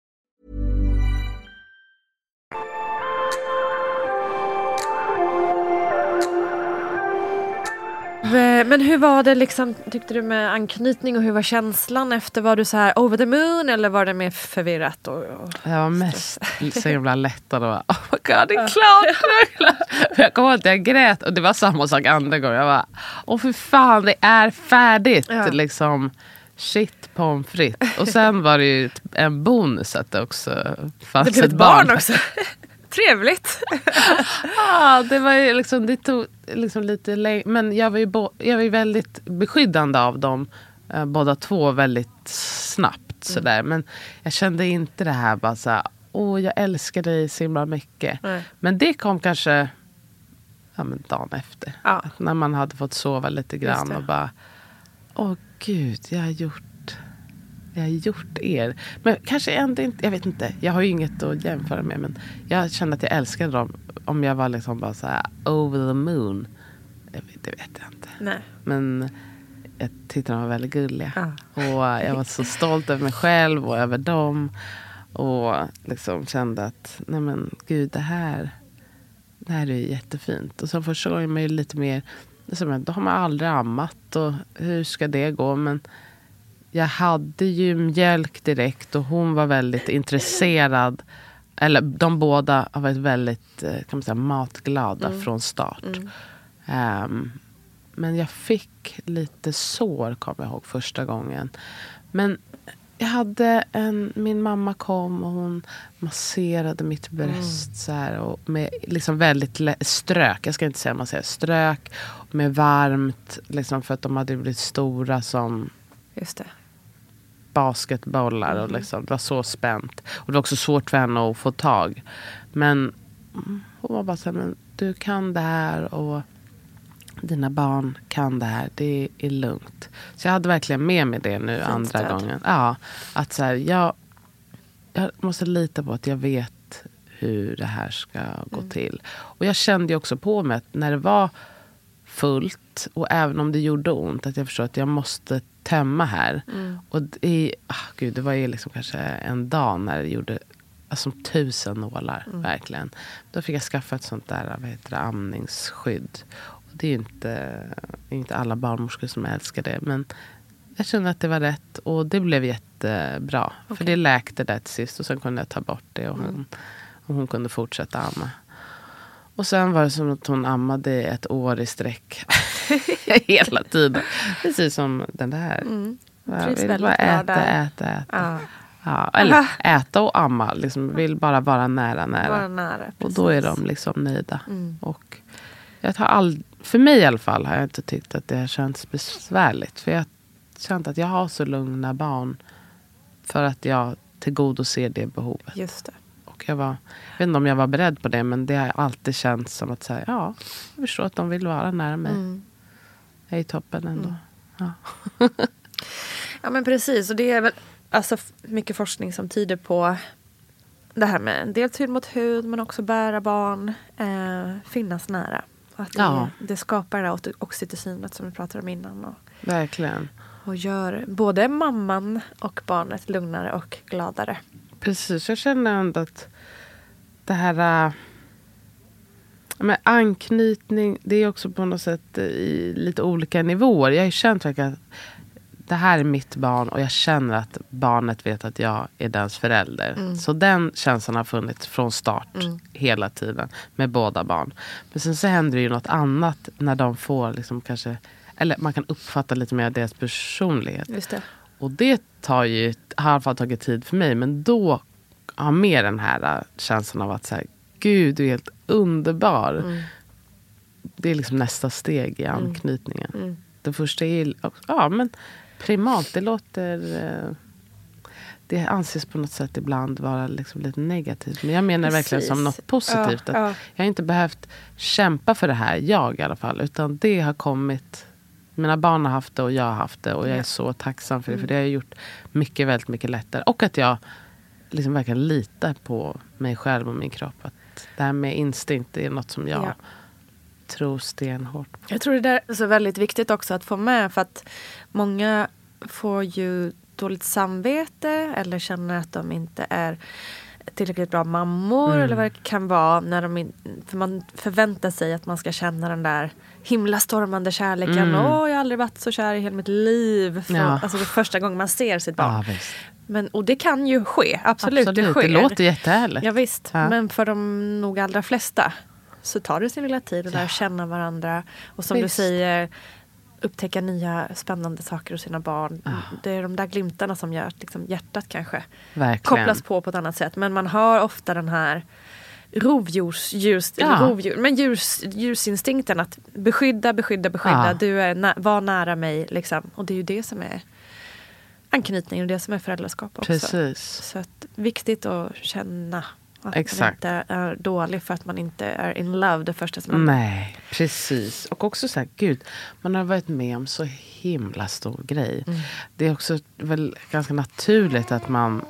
Men hur var det liksom, tyckte du med anknytning och hur var känslan efter? Var du så här over the moon eller var det mer förvirrat? Och, och... Var mest så himla lättad och bara, oh my god det är klart. det är klart." För Jag kommer ihåg att jag grät och det var samma sak andra gången. Jag bara, åh för fan det är färdigt. Ja. Liksom, shit pommes frites. Och sen var det ju en bonus att det också fanns Det blev ett barn också. Trevligt. Ja, det var ju liksom, det tog liksom lite. Men jag var, ju jag var ju väldigt beskyddande av dem eh, båda två väldigt snabbt. Sådär. Men jag kände inte det här bara såhär, åh jag älskar dig så himla mycket. Nej. Men det kom kanske ja, men dagen efter. Ja. När man hade fått sova lite grann och bara Åh gud, jag har gjort jag har gjort er. Men kanske ändå inte, jag vet inte. Jag har ju inget att jämföra med. Men jag kände att jag älskade dem. Om jag var liksom bara så här over the moon. Jag vet, det vet jag inte. Nej. Men jag tyckte de var väldigt gulliga. Ah. Och jag var så stolt över mig själv och över dem. Och liksom kände att, nej men gud det här, det här är jättefint. Och så förstår man ju lite mer, då har man aldrig ammat och hur ska det gå? Men jag hade ju mjölk direkt och hon var väldigt intresserad. Eller de båda har varit väldigt eh, kan man säga, matglada mm. från start. Mm. Um, men jag fick lite sår, kommer jag ihåg, första gången. Men jag hade en, min mamma kom och hon masserade mitt bröst mm. så här, och med liksom väldigt strök, jag ska inte säga massera, strök med varmt, liksom för att de hade blivit stora som Just det basketbollar. Och mm. liksom, det var så spänt. Och det var också svårt för henne att få tag. Men hon var bara så här, men du kan det här och dina barn kan det här. Det är lugnt. Så jag hade verkligen med mig det nu Fint andra stöd. gången. Ja, att så här, jag, jag måste lita på att jag vet hur det här ska gå mm. till. Och jag kände också på mig att när det var fullt och även om det gjorde ont att jag förstod att jag måste tömma här. Mm. Och i, oh, gud, det var ju liksom kanske en dag när det gjorde alltså, tusen nålar. Mm. Verkligen. Då fick jag skaffa ett sånt där vad heter det, amningsskydd. Och det är inte, inte alla barnmorskor som älskar det. Men jag kände att det var rätt och det blev jättebra. Okay. För det läkte där till sist och sen kunde jag ta bort det. Och hon, mm. och hon kunde fortsätta amma. Och sen var det som att hon ammade ett år i sträck. Hela tiden. Precis som den där. Mm. Jag vill bara äta, äta, äta. Ah. Ja, eller äta och amma. Liksom, vill bara vara nära, nära. Vara nära och då är de liksom nöjda. Mm. Och jag tar all, för mig i alla fall har jag inte tyckt att det har känts besvärligt. För jag har känt att jag har så lugna barn. För att jag tillgodoser det behovet. Just det. Och jag, var, jag vet inte om jag var beredd på det, men det har alltid känts som att säga, ja, jag förstår att de vill vara nära mig. Mm. Jag är toppen ändå. Mm. Ja. ja men precis, och det är väl alltså, mycket forskning som tyder på det här med dels hud mot hud men också bära barn, eh, finnas nära. Att det, ja. det skapar det här oxytocinet som vi pratade om innan. Och, Verkligen. Och gör både mamman och barnet lugnare och gladare. Precis, jag känner ändå att det här... Äh, men anknytning, det är också på något sätt i lite olika nivåer. Jag har ju känt att det här är mitt barn och jag känner att barnet vet att jag är dens förälder. Mm. Så den känslan har funnits från start mm. hela tiden med båda barn. Men sen så händer det ju något annat när de får liksom kanske, eller man kan uppfatta lite mer av deras personlighet. Och det tar ju, har i alla fall tagit tid för mig. Men då har mer den här äh, känslan av att så gud du är helt underbar. Mm. Det är liksom nästa steg i mm. anknytningen. Mm. Det första är ja, men primalt. Det låter... Äh, det anses på något sätt ibland vara liksom lite negativt. Men jag menar Precis. verkligen som något positivt. Ja, att ja. Jag har inte behövt kämpa för det här, jag i alla fall. Utan det har kommit mina barn har haft det och jag har haft det. Och jag är så tacksam för det. För det har gjort mycket, väldigt mycket lättare. Och att jag liksom verkligen litar på mig själv och min kropp. Att det här med instinkt är något som jag ja. tror stenhårt på. Jag tror det är så väldigt viktigt också att få med. För att många får ju dåligt samvete eller känner att de inte är tillräckligt bra mammor mm. eller vad det kan vara. När de för man förväntar sig att man ska känna den där himlastormande kärleken. Mm. Åh, jag har aldrig varit så kär i hela mitt liv. För, ja. Alltså det första gången man ser sitt barn. Ja, men, och det kan ju ske, absolut. absolut det, sker. det låter jättehärligt. Ja, visst. Ja. Men för de nog allra flesta så tar det sin lilla tid att lära känna varandra. Och som visst. du säger, upptäcka nya spännande saker hos sina barn. Ah. Det är de där glimtarna som gör att liksom hjärtat kanske Verkligen. kopplas på på ett annat sätt. Men man har ofta den här rovdjurs, djurs, ja. rovdjur, men djurs, djursinstinkten att beskydda, beskydda, beskydda. Ja. Du är nä var nära mig. Liksom. Och det är ju det som är anknytning och det som är föräldraskap också. Precis. Så att, viktigt att känna Att Exakt. man inte är dålig för att man inte är in love det första som händer. Nej, precis. Och också så här, gud, man har varit med om så himla stor grej. Mm. Det är också väl ganska naturligt att man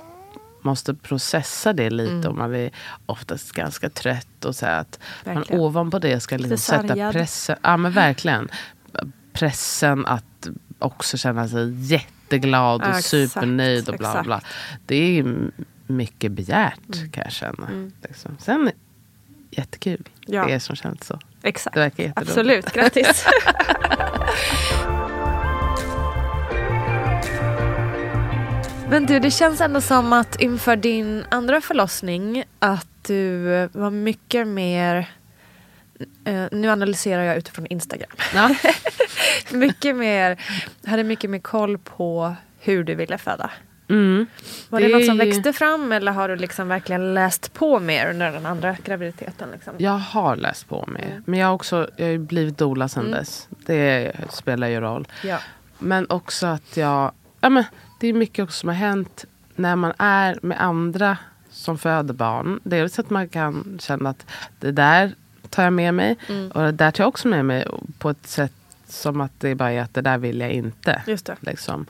måste processa det lite. Mm. Och man är oftast ganska trött. Och så att man ovanpå det ska liksom sätta pressen. Ja men verkligen. Pressen att också känna sig jätteglad och Ja, exakt, supernöjd och bla bla. Det är mycket begärt kan jag känna. Liksom. Sen jättekul. Mm. Ja. Det är som känns så. Exakt. Det verkar jätteroligt. Absolut, grattis. Men du, det känns ändå som att inför din andra förlossning att du var mycket mer eh, nu analyserar jag utifrån Instagram. Ja. mycket mer, hade mycket mer koll på hur du ville föda. Mm. Var det, Det något som ju- växte fram eller har du liksom verkligen läst på mer under den andra graviditeten? Liksom? Jag har läst på mer. Mm. Men jag har också jag har blivit doula sedan dess. Det spelar ju roll. Ja. Men också att jag... Ja, men det är mycket också som har hänt när man är med andra som föder barn. Dels att man kan känna att det där tar jag med mig. Mm. Och det där tar jag också med mig på ett sätt som att det bara är att det där vill jag inte. Just det. Liksom.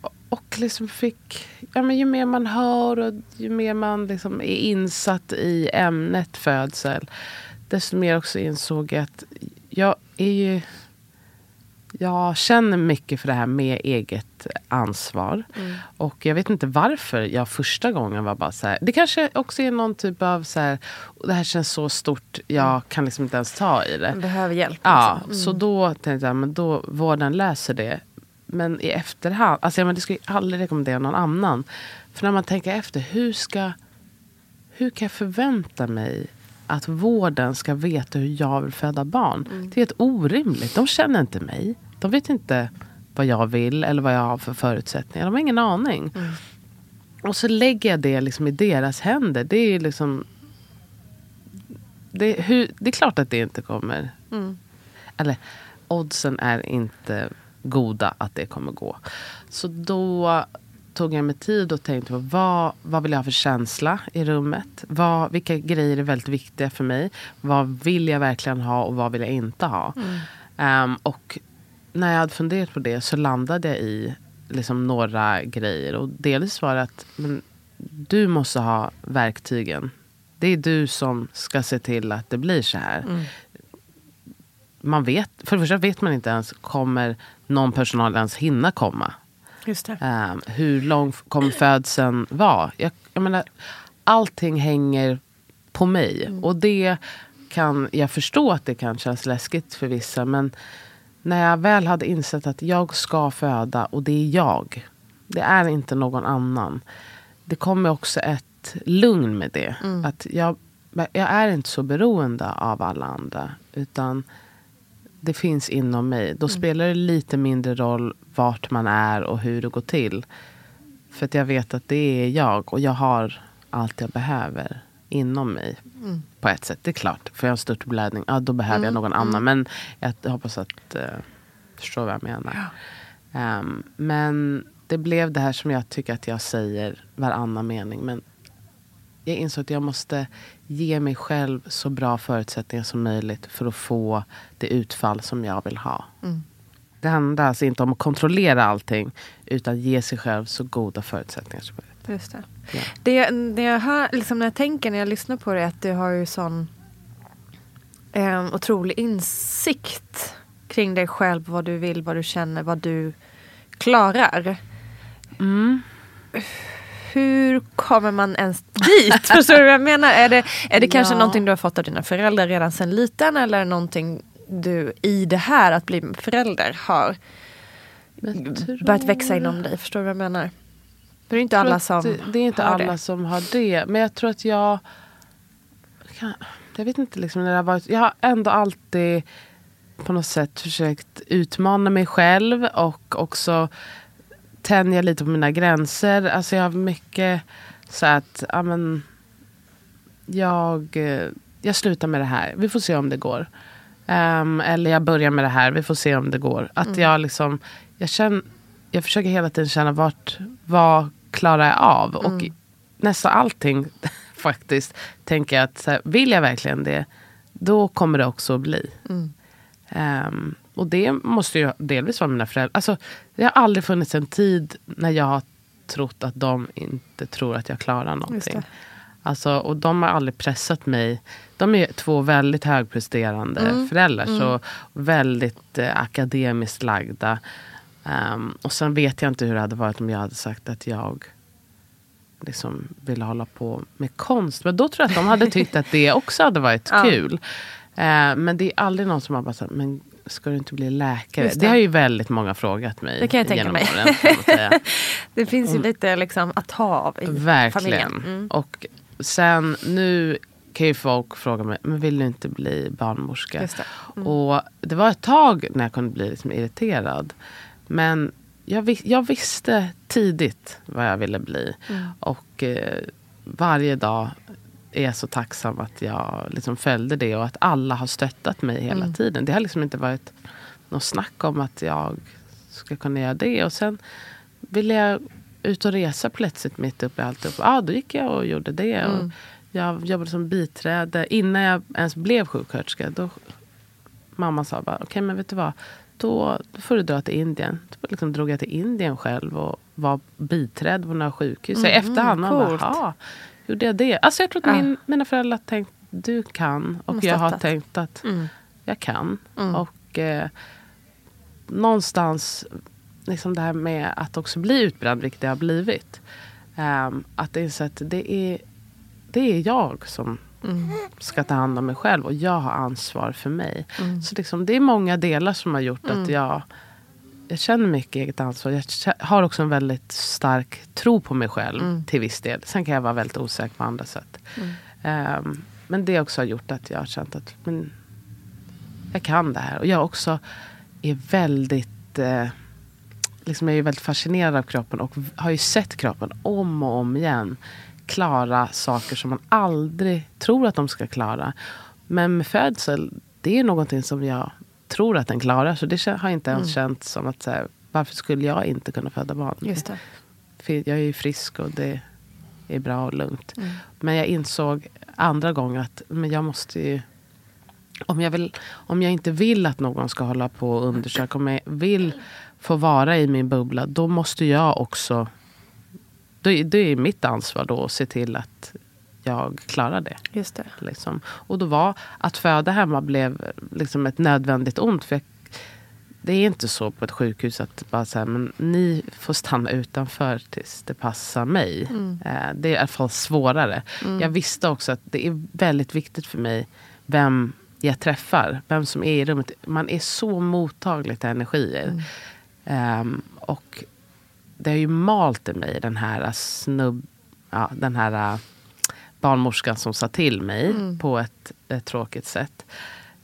Och- och liksom fick, ja, men ju mer man hör och ju mer man liksom är insatt i ämnet födsel. Desto mer också insåg jag att jag är ju... Jag känner mycket för det här med eget ansvar. Och jag vet inte varför jag första gången var bara så här. Det kanske också är någon typ av så här. Det här känns så stort. Jag kan liksom inte ens ta i det. Man behöver hjälp. Ja, liksom. så då tänkte jag men då vården löser det. Men i efterhand, alltså jag men det skulle jag aldrig rekommendera någon annan. För när man tänker efter, hur ska hur kan jag förvänta mig att vården ska veta hur jag vill föda barn? Det är helt orimligt. De känner inte mig. De vet inte vad jag vill eller vad jag har för förutsättningar. De har ingen aning. Och så lägger jag det liksom i deras händer. Det är liksom... Det, hur, det är klart att det inte kommer... Eller oddsen är inte goda att det kommer gå. Så då tog jag mig tid och tänkte på vad, vad vill jag ha för känsla i rummet? Vad, vilka grejer är väldigt viktiga för mig? Vad vill jag verkligen ha och vad vill jag inte ha? Ehm, och när jag hade funderat på det så landade jag i liksom några grejer. Och dels var det att men, du måste ha verktygen. Det är du som ska se till att det blir så här. Man vet, för det första vet man inte ens, kommer någon personal ens hinna komma? Just. Ehm, hur lång kommer födseln vara? Jag, jag menar, allting hänger på mig. Och det kan jag förstå att det kan kännas läskigt för vissa. Men när jag väl hade insett att jag ska föda och det är jag. Det är inte någon annan. Det kommer också ett lugn med det. Att jag, jag är inte så beroende av alla andra. Utan det finns inom mig. Då spelar det lite mindre roll vart man är och hur det går till. För att jag vet att det är jag och jag har allt jag behöver inom mig. På ett sätt. Det är klart, får jag en störtblödning, ja, då behöver jag någon annan. Men jag hoppas att uh, förstår vad jag menar. Ehm, men det blev det här som jag tycker att jag säger varannan mening. Men jag insåg att jag måste ge mig själv så bra förutsättningar som möjligt för att få det utfall som jag vill ha. Det handlar alltså inte om att kontrollera allting utan ge sig själv så goda förutsättningar som möjligt. Just det. Ja. Det, det jag hör, liksom när jag tänker, när jag lyssnar på det, är att du har ju sån eh, otrolig insikt kring dig själv, vad du vill, vad du känner, vad du klarar. Mm. Hur kommer man ens dit? Förstår du vad jag menar? Är det, är det kanske Ja. någonting du har fått av dina föräldrar redan sedan liten eller är det någonting du i det här att bli förälder har börjat växa inom dig? Förstår du vad jag menar? För det är inte alla som det, det är inte har alla det. som har det. Men jag tror att jag... Jag vet inte liksom när det har varit... Jag har ändå alltid på något sätt försökt utmana mig själv och också tänja lite på mina gränser. Alltså jag har mycket så att, ja men, jag, eh, jag slutar med det här. Vi får se om det går. Ehm, eller jag börjar med det här. Vi får se om det går. Att jag liksom, jag, känner, jag försöker hela tiden känna vart, vad klarar jag av? Och nästan allting faktiskt tänker jag att här, vill jag verkligen det, då kommer det också att bli. Mm. Um, och det måste ju delvis vara mina föräldrar. Alltså, det har aldrig funnits en tid när jag har trott att de inte tror att jag klarar någonting. Alltså, och de har aldrig pressat mig. De är två väldigt högpresterande mm. föräldrar. Mm. Så väldigt eh, akademiskt lagda. Um, och sen vet jag inte hur det hade varit om jag hade sagt att jag liksom ville hålla på med konst. Men då tror jag att de hade tyckt att det också hade varit ja. kul. Uh, men det är aldrig någon som har bara sagt, men ska du inte bli läkare? Det. det. har ju väldigt många frågat mig. Det kan jag tänka mig. Åren, det finns ju mm. lite liksom att ta av i Verkligen. familjen. Mm. Och sen nu kan ju folk fråga mig, men vill du inte bli barnmorska? Det. Mm. Och det var ett tag när jag kunde bli liksom irriterad. Men jag, jag visste tidigt vad jag ville bli. Mm. Och eh, varje dag är jag så tacksam att jag liksom följde det och att alla har stöttat mig hela mm. tiden. Det har liksom inte varit något snack om att jag ska kunna göra det. Och sen ville jag ut och resa plötsligt mitt uppe i alltihop. Ja, då gick jag och gjorde det. Mm. Och jag jobbade som biträde. Innan jag ens blev sjuksköterska, då mamma sa bara, okej okay, men vet du vad, då, får du dra till Indien. Då liksom drog jag till Indien själv och var biträdd på några sjukhus. Mm, I efterhand, man jaha, gjorde jag det? Alltså jag tror att min, mina föräldrar tänkt, du kan. Och jag har tänkt att mm. jag kan. Mm. Och eh, någonstans, liksom det här med att också bli utbränd, vilket det har blivit. Um, att inse att det är, det är jag som mm. ska ta hand om mig själv. Och jag har ansvar för mig. Mm. Så liksom, det är många delar som har gjort mm. att jag, jag känner mycket eget ansvar. Jag har också en väldigt stark tro på mig själv mm. till viss del. Sen kan jag vara väldigt osäker på andra sätt. Um, men det också har gjort att jag har känt att men, jag kan det här. Och jag också är väldigt eh, liksom jag är väldigt fascinerad av kroppen och har ju sett kroppen om och om igen klara saker som man aldrig tror att de ska klara. Men med födsel, det är någonting som jag tror att den klarar. Så det har inte ens mm. känts som att, så här, varför skulle jag inte kunna föda barn? Just det. För jag är ju frisk och det är bra och lugnt. Mm. Men jag insåg andra gånger att men jag måste ju... Om jag, vill, om jag inte vill att någon ska hålla på och undersöka, om jag vill få vara i min bubbla, då måste jag också det, det är mitt ansvar då att se till att jag klarar det. Just det. Liksom. Och då var att föda hemma blev liksom ett nödvändigt ont. För jag, det är inte så på ett sjukhus att bara säga men ni får stanna utanför tills det passar mig. Mm. Eh, det är i alla fall svårare. Mm. Jag visste också att det är väldigt viktigt för mig vem jag träffar. Vem som är i rummet. Man är så mottaglig till energier. Mm. Um, och det har ju malt i mig den här snubb... Ja, den här uh, barnmorskan som sa till mig mm. på ett, ett, tråkigt sätt.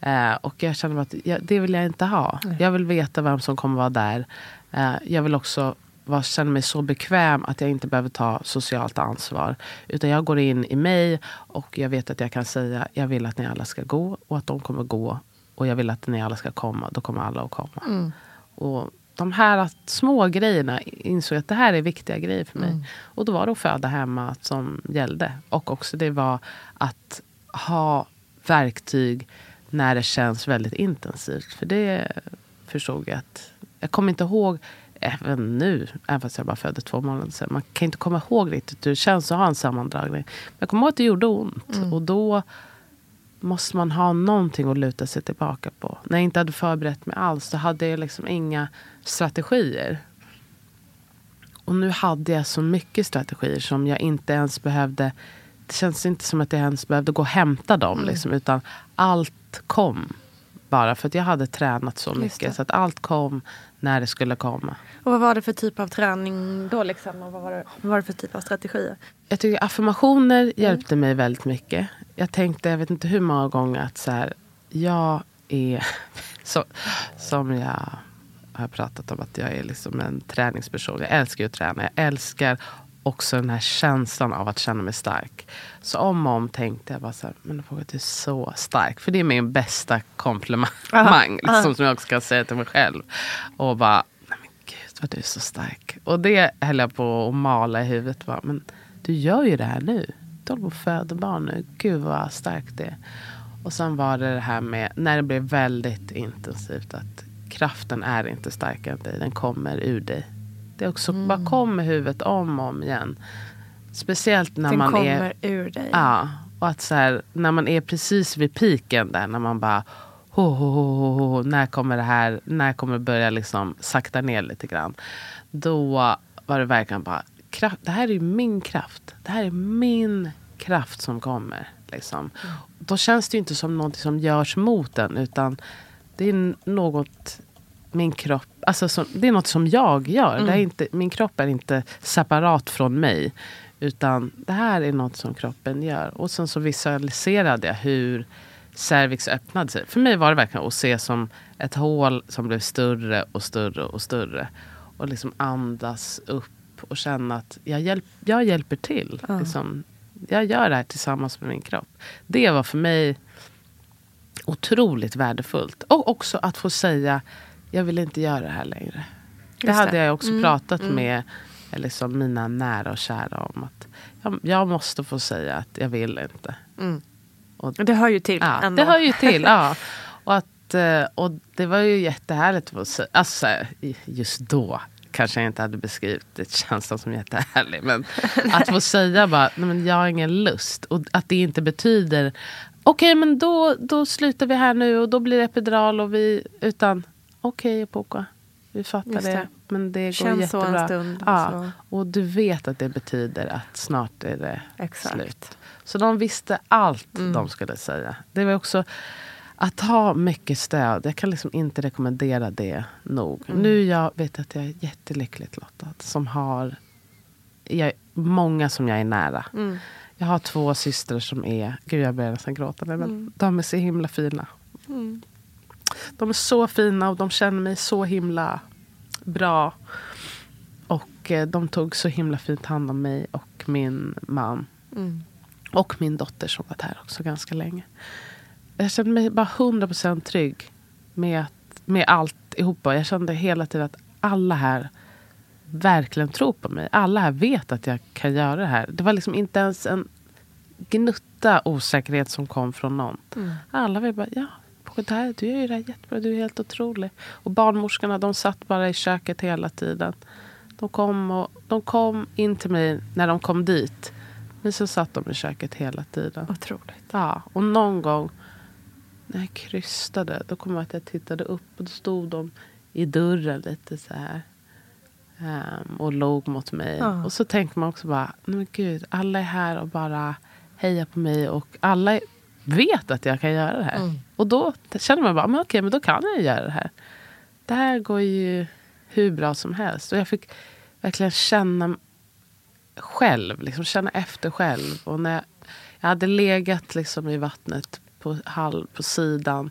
Uh, och jag känner att jag, det vill jag inte ha. Mm. Jag vill veta vem som kommer vara där. Uh, jag vill också var, känna mig så bekväm att jag inte behöver ta socialt ansvar. Utan jag går in i mig och jag vet att jag kan säga jag vill att ni alla ska gå och att de kommer gå. Och jag vill att ni alla ska komma. Då kommer alla att komma. Mm. Och de här små grejerna insåg jag att det här är viktiga grejer för mig. Mm. Och då var det att föda hemma som gällde. Och också det var att ha verktyg när det känns väldigt intensivt. För det förstod jag att... Jag kommer inte ihåg, även nu, även fast jag bara födde två månader sedan. Man kan inte komma ihåg riktigt hur det känns att ha en sammandragning. Men jag kommer ihåg att det gjorde ont. Mm. Och då måste man ha någonting att luta sig tillbaka på. När jag inte hade förberett mig alls, då hade jag liksom inga strategier. Och nu hade jag så mycket strategier som jag inte ens behövde... Det känns inte som att jag ens behövde gå och hämta dem. Mm. Liksom, utan allt kom bara för att jag hade tränat så mycket. Så att allt kom när det skulle komma. Och vad var det för typ av träning då? Liksom? Och vad, var det, vad var det för typ av strategier? Jag tycker affirmationer mm. hjälpte mig väldigt mycket. Jag tänkte, jag vet inte hur många gånger, att så här, jag är... Så, som jag har pratat om, att jag är liksom en träningsperson. Jag älskar att träna. Jag älskar också den här känslan av att känna mig stark. Så om och om tänkte jag bara så här, men du är så stark. För det är min bästa komplimang. Liksom, som jag också kan säga till mig själv. Och bara, nej men gud vad du är så stark. Och det höll jag på att mala i huvudet. Bara, men du gör ju det här nu. Du håller på att föda barn nu. Gud vad starkt det är. Och sen var det det här med när det blev väldigt intensivt. Att kraften är inte starkare än dig. Den kommer ur dig. Det också mm. bara kommer huvudet om och om igen. Speciellt när den man kommer är... ur dig. Ja. Och att så här, när man är precis vid piken där. När man bara... Ho, ho, ho, ho, när kommer det här? När kommer det börja liksom sakta ner lite grann? Då var det verkligen bara... Kraft, det här är min kraft. Det här är min kraft som kommer. Liksom. Mm. Då känns det inte som något som görs mot den. Utan det är något min kropp, alltså som, det är något som jag gör. Mm. Det är inte, min kropp är inte separat från mig. Utan det här är något som kroppen gör. Och sen så visualiserade jag hur cervix öppnade sig. För mig var det verkligen att se som ett hål som blev större och större och större. Och liksom andas upp och känna att jag, hjälp, jag hjälper till. Ja. Liksom, jag gör det här tillsammans med min kropp. Det var för mig otroligt värdefullt. Och också att få säga, jag vill inte göra det här längre. Just det hade jag också mm. pratat mm. med liksom, mina nära och kära om. att jag, jag måste få säga att jag vill inte. Mm. Och, det hör ju till. Ja, det hör ju till. ja. Och, att, eh, och det var ju jättehärligt att säga. Alltså, just då kanske jag inte hade beskrivit det känslan som jättehärlig. Men att få säga bara, nej men jag har ingen lust. Och att det inte betyder, okej okay, men då, då slutar vi här nu och då blir det epidural och vi, utan okej okay, vi fattar det. det. Men det Känns går jättebra. så en stund. Ja. Och du vet att det betyder att snart är det Exakt. slut. Så de visste allt mm. de skulle säga. Det var också att ha mycket stöd. Jag kan liksom inte rekommendera det nog. Mm. Nu jag vet att jag är jättelyckligt lottad. Som har jag, många som jag är nära. Mm. Jag har två systrar som är, gud jag börjar nästan gråta nu, men mm. de är så himla fina. Mm. De är så fina och de känner mig så himla bra. Och eh, de tog så himla fint hand om mig och min man. Mm. Och min dotter som varit här också ganska länge. Jag kände mig bara 100% trygg med, med allt ihop. Jag kände hela tiden att alla här verkligen tror på mig. Alla här vet att jag kan göra det här. Det var liksom inte ens en gnutta osäkerhet som kom från någon. Mm. Alla var bara, ja, det här, du gör ju det här jättebra, du är helt otrolig. Och barnmorskorna de satt bara i köket hela tiden. De kom, och, de kom in till mig när de kom dit. Men så satt de i köket hela tiden. Otroligt. Ja, och någon gång när jag krystade, då kom jag att jag tittade upp och då stod de i dörren lite så här. Um, och låg mot mig. Ja. Och så tänker man också bara, men gud, alla är här och bara hejar på mig. Och alla vet att jag kan göra det här. Mm. Och då känner man bara, men okej, men då kan jag göra det här. Det här går ju hur bra som helst. Och jag fick verkligen känna själv, liksom känna efter själv. Och när jag, jag hade legat liksom i vattnet på, halv, på sidan.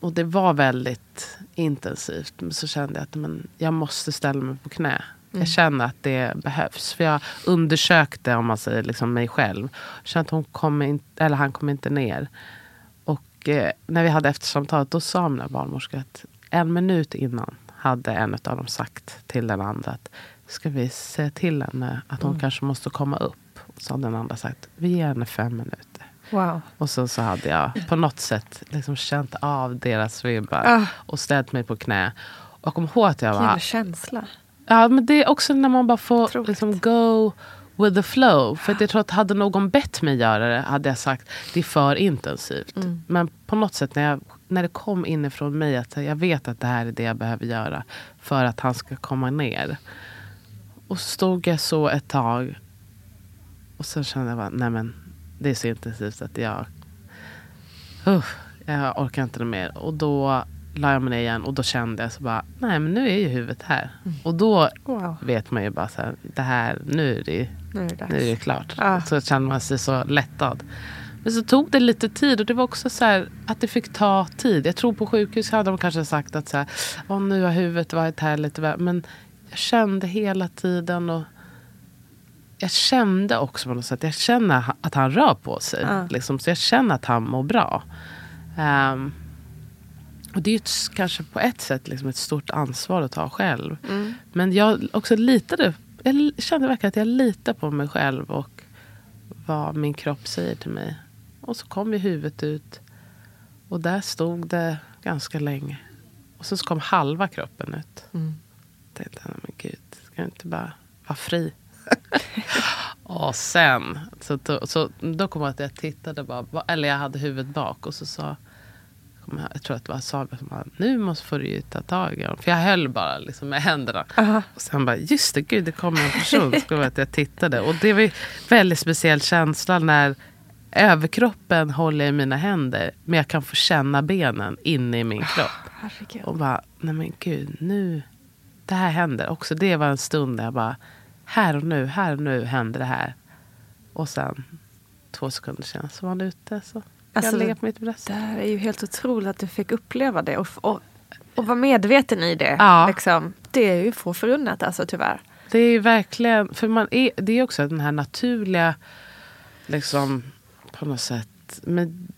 Och det var väldigt intensivt. Men så kände jag att men, jag måste ställa mig på knä. Mm. Jag känner att det behövs. För jag undersökte om man säger liksom mig själv. Jag kände att hon kom in, eller han kom inte ner. Och eh, när vi hade eftersamtalet då sa mina barnmorskor att en minut innan hade en av dem sagt till den andra att ska vi säga till henne att hon mm. kanske måste komma upp. Och så hade den andra sagt vi ger henne fem minuter. Wow. Och så, så hade jag på något sätt liksom känt av deras vibbar ah. och ställt mig på knä. Och kommer ihåg att jag var... Vilken känsla. Ja, men det är också när man bara får liksom go with the flow. För att jag tror att hade någon bett mig göra det hade jag sagt det är för intensivt. Mm. Men på något sätt när, jag, när det kom inifrån mig att jag vet att det här är det jag behöver göra för att han ska komma ner. Och så stod jag så ett tag. Och sen kände jag bara, nej men det är så intensivt att jag... Uh, jag orkar inte mer. Och då la jag mig ner igen och då kände jag så bara, nej men nu är ju huvudet här. Mm. Och då wow. vet man ju bara så här, det här, nu är det, nu är det, nu är det klart. Ah. Så känner man sig så lättad. Men så tog det lite tid och det var också så här, att det fick ta tid. Jag tror på sjukhus hade de kanske sagt att så här, oh, nu har huvudet varit här lite väl. Men jag kände hela tiden och jag kände också på något sätt, jag känner att han rör på sig. Ah. Liksom, så jag känner att han mår bra. Um, och det är ett, kanske på ett sätt liksom ett stort ansvar att ta själv. Mm. Men jag också litade jag kände verkligen att jag litar på mig själv och vad min kropp säger till mig. Och så kom ju huvudet ut. Och där stod det ganska länge. Och så kom halva kroppen ut. Mm. Jag tänkte, men gud, ska jag inte bara vara fri? och sen, så, så, då kom jag att jag tittade bara, eller jag hade huvudet bak och så sa jag tror att det var Saga som bara, nu måste få du ju ta tag i honom. För jag höll bara liksom med händerna. Uh-huh. Och sen bara, just det, gud det kommer en person. Så att jag tittade. Och det var en väldigt speciell känsla när överkroppen håller i mina händer. Men jag kan få känna benen inne i min kropp. Oh, och bara, nej men gud, nu, det här händer också. Det var en stund där jag bara, här och nu, här och nu händer det här. Och sen två sekunder senare så var han ute. Så Alltså, jag på mitt bröst. Det här är ju helt otroligt att du fick uppleva det och, och, och vara medveten i det. Ja. Liksom. Det är ju få förunnat alltså tyvärr. Det är verkligen, för man är, det är också den här naturliga, liksom på något sätt, med,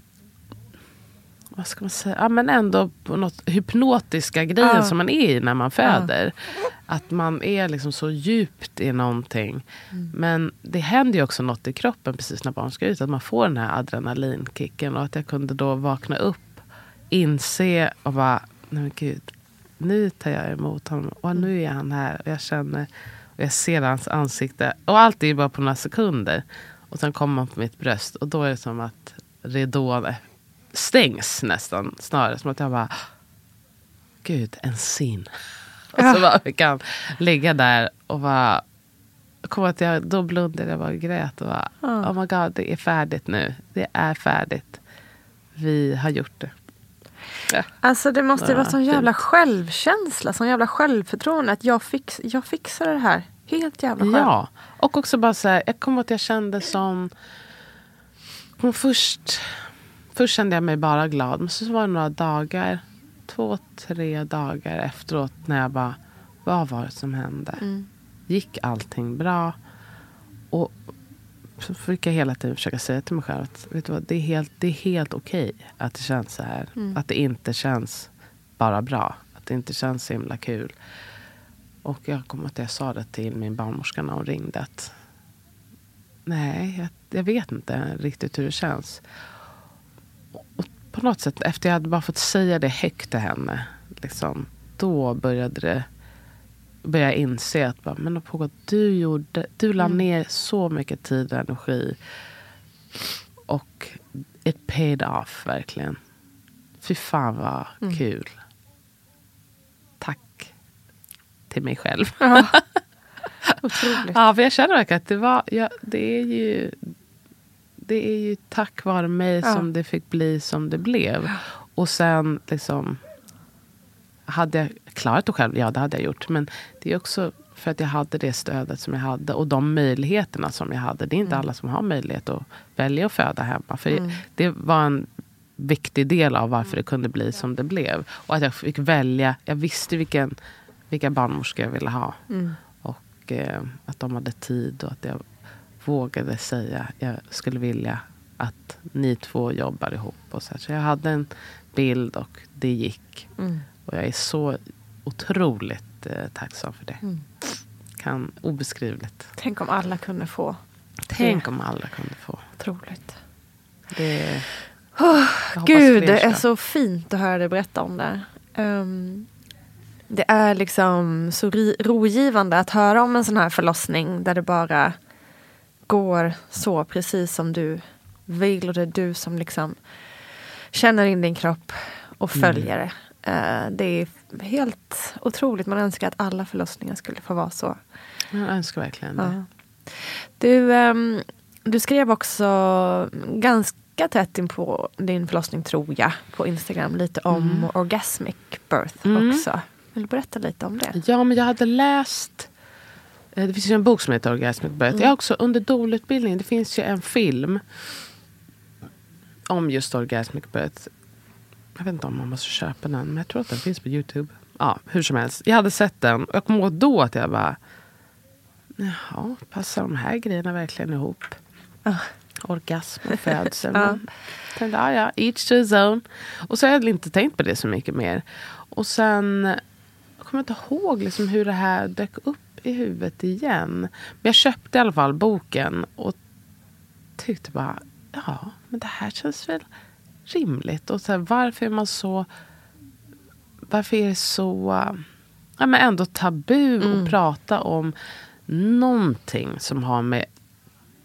vad ska man säga, ja, men ändå på något hypnotiska grejen ja. som man är i när man föder. Ja. Att man är liksom så djupt i någonting. Mm. Men det händer ju också något i kroppen precis när barn ska ut. Att man får den här adrenalinkicken. Och att jag kunde då vakna upp, inse och bara, nej men gud. Nu tar jag emot honom och nu är han här. Och jag känner och jag ser hans ansikte. Och allt är bara på några sekunder. Och sen kommer man på mitt bröst och då är det som att ridån stängs nästan. Snarare som att jag bara, gud en sin. Och så bara vi kan ligga där och bara kom att jag, då blundade jag och grät och bara, mm. oh my god, det är färdigt nu. Det är färdigt. Vi har gjort det. Ja. Alltså det måste ju vara sån jävla självkänsla, sån jävla självförtroende att jag, fix, jag fixar det här helt jävla själv. Ja, och också bara så här, jag kommer att jag kände som, först, först kände jag mig bara glad, men så var det några dagar två, tre dagar efteråt när jag bara, vad var det som hände? Mm. Gick allting bra? Och så fick jag hela tiden försöka säga till mig själv att vet du vad, det är helt, helt okej okay att det känns så här. Mm. Att det inte känns bara bra. Att det inte känns så himla kul. Och jag kommer att jag sa det till min barnmorska när hon ringde. Att, Nej, jag, jag vet inte riktigt hur det känns. På något sätt, efter jag hade bara fått säga det högt till henne, liksom, då började det började jag inse att bara, men på du, gjorde, du la mm. ner så mycket tid och energi. Och it paid off, verkligen. Fy fan vad mm. kul. Tack till mig själv. Ja. Otroligt. ja, för jag känner verkligen att det, var, ja, det är ju det är ju tack vare mig ja. som det fick bli som det blev. Och sen liksom... Hade jag klarat det själv? Ja, det hade jag gjort. Men det är också för att jag hade det stödet som jag hade och de möjligheterna som jag hade. Det är inte mm. alla som har möjlighet att välja att föda hemma. För mm. Det var en viktig del av varför det kunde bli som det blev. Och att jag fick välja. Jag visste vilken, vilka barnmorskor jag ville ha. Mm. Och eh, att de hade tid och att jag vågade säga jag skulle vilja att ni två jobbar ihop. Och så, så jag hade en bild och det gick. Mm. Och jag är så otroligt eh, tacksam för det. Mm. Kan obeskrivligt. Tänk om alla kunde få. Tänk det. om alla kunde få. Otroligt. Det, oh, Gud, det är så fint att höra dig berätta om det. Um, det är liksom så rogivande att höra om en sån här förlossning där det bara går så precis som du vill och det är du som liksom känner in din kropp och mm. följer det. Mm. det är helt otroligt. Man önskar att alla förlossningar skulle få vara så. Jag önskar verkligen det. Ja. Du, um, du skrev också ganska tätt in på din förlossning, tror jag, på Instagram lite om mm. orgasmic birth mm. också. Vill du berätta lite om det? Ja, men jag hade läst det finns ju en bok som heter Orgasmic Birth. Mm. Jag också under dolutbildningen, det finns ju en film om just Orgasmic Birth. Jag vet inte om man måste köpa den, men jag tror att den finns på Youtube. Ja, hur som helst. Jag hade sett den och jag kommer ihåg då att jag bara... Jaha, passar de här grejerna verkligen ihop? Uh. Orgasm och födsel. uh. Tänkte, ja, ja, each to his own. Och så har jag inte tänkt på det så mycket mer. Och sen jag kommer jag inte ihåg liksom hur det här dök upp i huvudet igen. Men jag köpte i alla fall boken och tyckte bara, ja, men det här känns väl rimligt. Och så här, varför är man så... Varför är det så ja, men ändå tabu mm. att prata om någonting som har med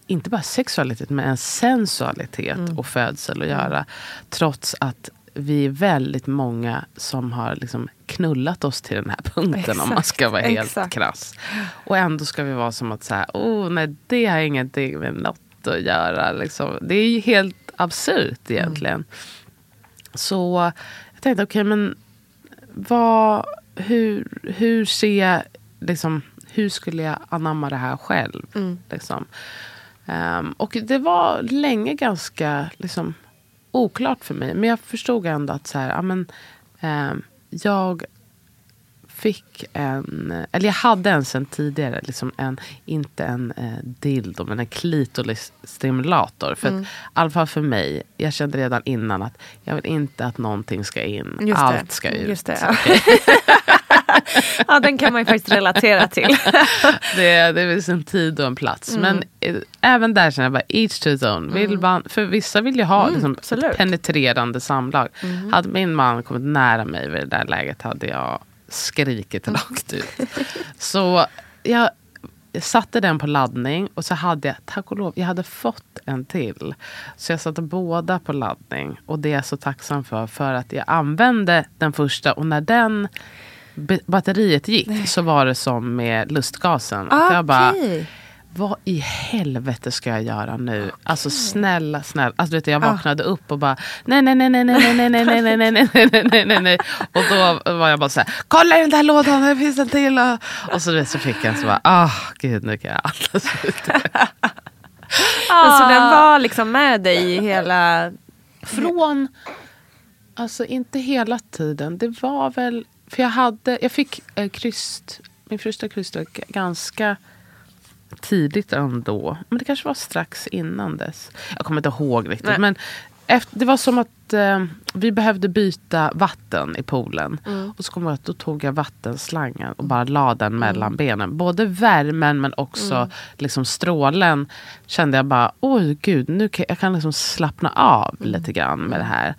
inte bara sexualitet men en sensualitet mm. och födsel att göra. Trots att vi är väldigt många som har liksom knullat oss till den här punkten exakt, om man ska vara helt exakt. krass. Och ändå ska vi vara som att säga, oh nej det har ingenting med något att göra. Liksom. Det är ju helt absurt egentligen. Mm. Så jag tänkte, okej okay, men vad, hur, hur ser jag, liksom, hur skulle jag anamma det här själv? Mm. Liksom. Um, och det var länge ganska liksom, oklart för mig. Men jag förstod ändå att så här, ja, men, um, jag fick en, eller jag hade en sen tidigare, liksom en, inte en eh, dildo men en klitorisstimulator. För mm. att, i alla fall för mig, jag kände redan innan att jag vill inte att någonting ska in, Just allt det. ska ut. Just det, ja. ja, den kan man ju faktiskt relatera till. det, det finns en tid och en plats. Mm. Men eh, även där känner jag bara each to his own. Vill mm. man, för vissa vill ju ha mm, liksom, ett penetrerande samlag. Mm. Hade min man kommit nära mig vid det där läget hade jag skrikit rakt ut. Så jag, jag satte den på laddning och så hade jag, tack och lov, jag hade fått en till. Så jag satte båda på laddning. Och det är jag så tacksam för. För att jag använde den första och när den batteriet gick så var det som med lustgasen. Okay. Jag bara, vad i helvete ska jag göra nu? Alltså snälla, snälla. Alltså, vet du, jag vaknade upp och bara nej, nej, nej, nej, nej, nej, nej, nej, nej, nej, nej, nej, nej, nej, nej. Och då var jag bara så här, kolla i den där lådan, det finns en till. Och, och så, så fick jag så bara, ah, oh, gud nu kan jag andas ut. ah. Så den var liksom med dig i hela... Från, alltså inte hela tiden. Det var väl, för jag hade, jag fick eh, kryst, min första krysstråk ganska tidigt ändå. Men det kanske var strax innan dess. Jag kommer inte ihåg riktigt. Nej. Men efter, det var som att eh, vi behövde byta vatten i poolen. Mm. Och så kom jag att då tog jag vattenslangen och bara la den mm. mellan benen. Både värmen men också mm. liksom strålen. Kände jag bara, oj gud, nu kan jag kan liksom slappna av mm. lite grann med det här.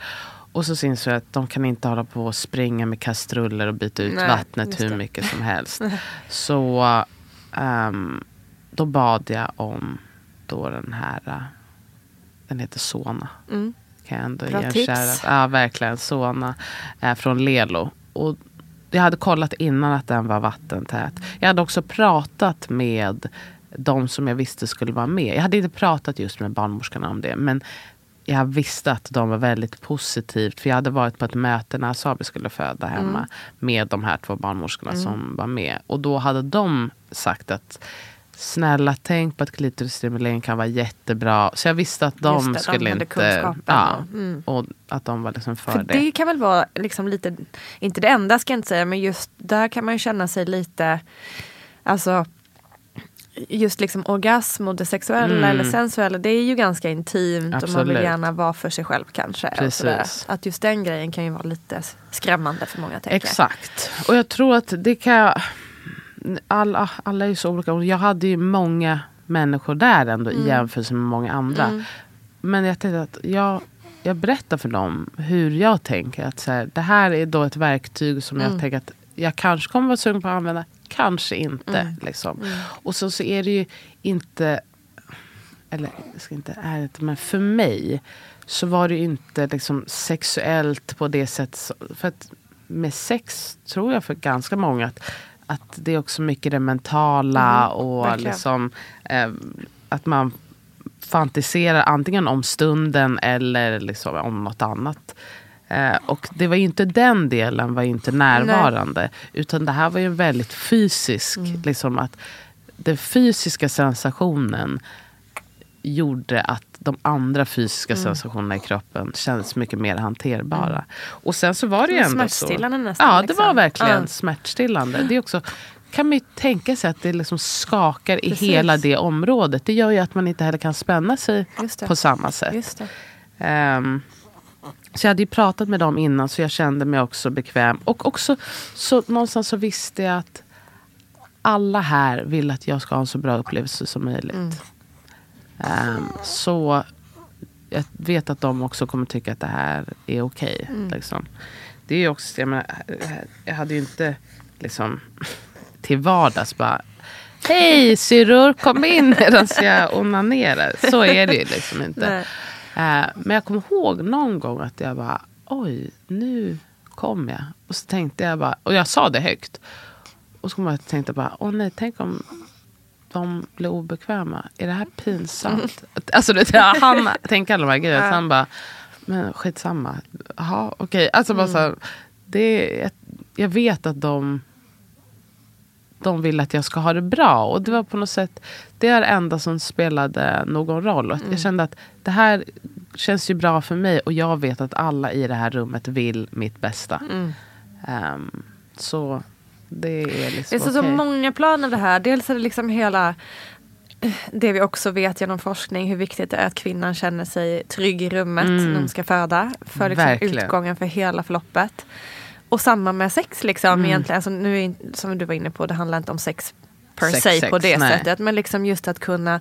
Och så syns det att de kan inte hålla på och springa med kastruller och byta ut Nej, vattnet hur mycket som helst. så um, då bad jag om då den här, den heter Sona. Mm. Kan jag ändå Bra tips. Ja, verkligen. Sona äh, från Lelo. Och jag hade kollat innan att den var vattentät. Jag hade också pratat med de som jag visste skulle vara med. Jag hade inte pratat just med barnmorskorna om det. Men jag visste att de var väldigt positivt. För jag hade varit på ett möte när Sabi skulle föda hemma. Mm. Med de här två barnmorskorna mm. som var med. Och då hade de sagt att Snälla tänk på att klitorisstimulering kan vara jättebra. Så jag visste att de det, skulle de inte... Ja, mm. Och att de var liksom för, för det. Det kan väl vara liksom lite, inte det enda ska jag inte säga, men just där kan man känna sig lite, alltså just liksom orgasm och det sexuella mm. eller sensuella det är ju ganska intimt Absolut. och man vill gärna vara för sig själv kanske. Att just den grejen kan ju vara lite skrämmande för många. Exakt. Och jag tror att det kan alla, alla är så olika. Jag hade ju många människor där ändå mm. i jämförelse med många andra. Mm. Men jag tänkte att jag, jag berättar för dem hur jag tänker. Att så här, det här är då ett verktyg som mm. jag tänker att jag kanske kommer vara sugen på att använda. Kanske inte. Mm. Liksom. Mm. Och så, så är det ju inte, eller jag ska inte är det, men för mig så var det ju inte liksom sexuellt på det sättet. För att med sex tror jag för ganska många att att det är också mycket det mentala mm, och liksom, eh, att man fantiserar antingen om stunden eller liksom om något annat. Eh, och det var inte den delen var inte närvarande. Nej. Utan det här var ju väldigt fysisk. Mm. Liksom att den fysiska sensationen gjorde att de andra fysiska mm. sensationerna i kroppen kändes mycket mer hanterbara. Mm. Och sen så var det ju ändå smärtstillande så. nästan. Ja, det liksom. var verkligen mm. smärtstillande. Det är också, kan man ju tänka sig att det liksom skakar Precis. i hela det området. Det gör ju att man inte heller kan spänna sig på samma sätt. Um, så jag hade ju pratat med dem innan så jag kände mig också bekväm. Och också så någonstans så visste jag att alla här vill att jag ska ha en så bra upplevelse som möjligt. Mm. Ehm, så jag vet att de också kommer tycka att det här är okej. Mm. liksom. Det är ju också, jag, menar, jag hade ju inte liksom till vardags bara Hej syrror, kom in medan jag onanerar. Så är det ju liksom inte. Nej. Eh, men jag kommer ihåg någon gång att jag bara, oj, nu kom jag. Och så tänkte jag bara, och jag sa det högt. Och så kom jag och tänkte bara, åh nej, tänk om de blir obekväma. Är det här pinsamt? Alltså du vet, han tänker alla de här grejerna. Så han bara, men skitsamma. Jaha, okej. Alltså bara så här, det, jag, jag vet att de de vill att jag ska ha det bra. Och det var på något sätt det är det enda som spelade någon roll. Och Jag kände att det här känns ju bra för mig och jag vet att alla i det här rummet vill mitt bästa. Ehm, så det är liksom Det är så, okej. så många plan av det här. Dels är det liksom hela det vi också vet genom forskning hur viktigt det är att kvinnan känner sig trygg i rummet Mm. när hon ska föda. För liksom Verkligen. utgången för hela förloppet. Och samma med sex liksom Mm. egentligen. Alltså, nu är, som du var inne på, det handlar inte om sex per Sex, se sex, på det nej. sättet. Men liksom just att kunna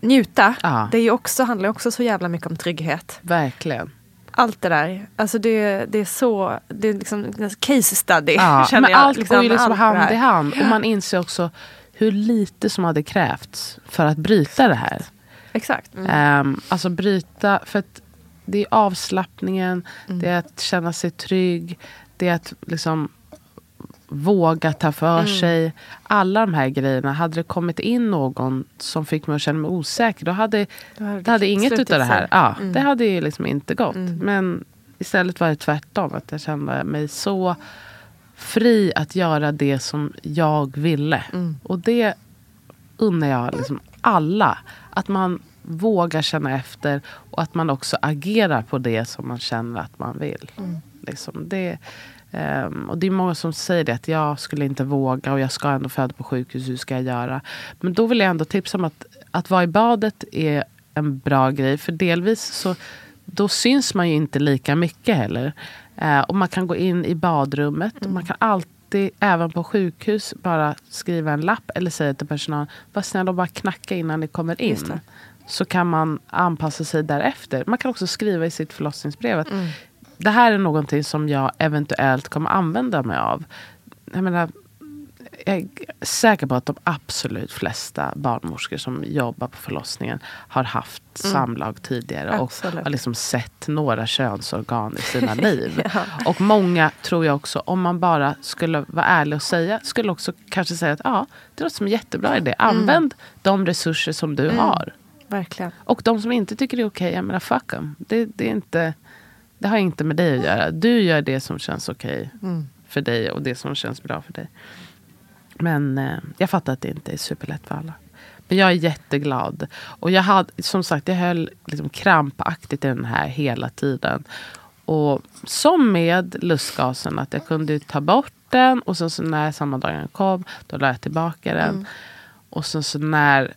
njuta. Ja. Det är också, handlar också så jävla mycket om trygghet. Verkligen. Allt det där. Alltså det, det är så, det är liksom en case study. Ja, känner men jag, allt går ju liksom hand i hand. Och man inser också hur lite som hade krävts för att bryta det här. Exakt. Mm. Ehm, alltså bryta, för att det är avslappningen, Mm. det är att känna sig trygg, det är att liksom våga ta för Mm. sig. Alla de här grejerna. Hade det kommit in någon som fick mig att känna mig osäker, då hade, Då hade det hade inget utav det här. Ja, Mm. Det hade ju liksom inte gått. Mm. Men istället var det tvärtom. Att jag kände mig så fri att göra det som jag ville. Mm. Och det unnar jag liksom alla. Att man vågar känna efter och att man också agerar på det som man känner att man vill. Liksom det, ehm, och det är många som säger det, att jag skulle inte våga och jag ska ändå föda på sjukhus, hur ska jag göra? Men då vill jag ändå tipsa om att, att vara i badet är en bra grej. För delvis så då syns man ju inte lika mycket heller. Eh, och man kan gå in i badrummet. Och man kan alltid, även på sjukhus, bara skriva en lapp eller säga till personalen, var snäll och bara knacka innan ni kommer in. Så kan man anpassa sig därefter. Man kan också skriva i sitt förlossningsbrev att Mm. Det här är någonting som jag eventuellt kommer använda mig av. Jag menar, jag är säker på att de absolut flesta barnmorskor som jobbar på förlossningen har haft samlag tidigare och Absolut. har liksom sett några könsorgan i sina liv. Ja. Och många tror jag också, om man bara skulle vara ärlig och säga, skulle också kanske säga att ja, det låter som en jättebra idé. Använd de resurser som du har. Verkligen. Och de som inte tycker det är okej, jag menar fuck them. Det, det, är inte, det har inte med dig att göra. Du gör det som känns okej för dig och det som känns bra för dig. Men eh, jag fattar att det inte är superlätt för alla. Men jag är jätteglad. Och jag hade, som sagt, jag höll liksom krampaktigt i den här hela tiden. Och som med lustgasen, att jag kunde ta bort den och sen så när samma dag den kom, då la jag tillbaka den. Och sen så när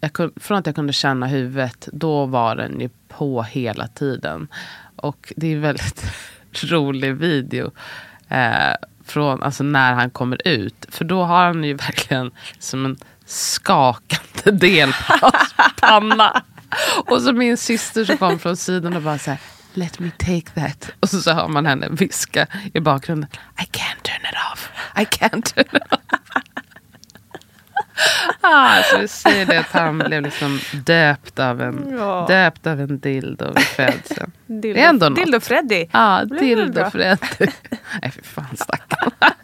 jag kunde, från att jag kunde känna huvudet, då var den ju på hela tiden. Och det är en väldigt rolig video. Eh, från, alltså när han kommer ut. För då har han ju verkligen som en skakande delpanna. och så min syster som kom från sidan och bara så här, Let me take that. Och så, så hör man henne viska i bakgrunden. I can't turn it off. I can't turn it off. Ah, så vi säger det att han blev liksom döpt av en, Ja. döpt av en dildo vid födseln. Dildo, Det är ändå något. Dildo Freddy. Ja, väl dildo. Freddy. Nej fy fan stackarn.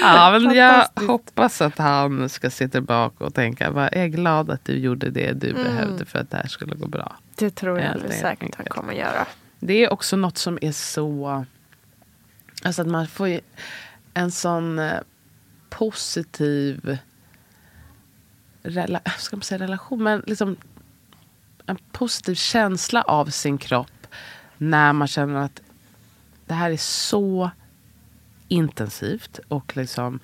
ja, men jag hoppas att han ska se tillbaka och tänka, vad jag är glad att du gjorde det du Mm. behövde för att det här skulle gå bra. Det tror jag alldeles säkert han kommer göra. Det är också något som är så... Alltså att man får en sån eh, positiv rela, ska man säga relation, men liksom en positiv känsla av sin kropp när man känner att det här är så intensivt och liksom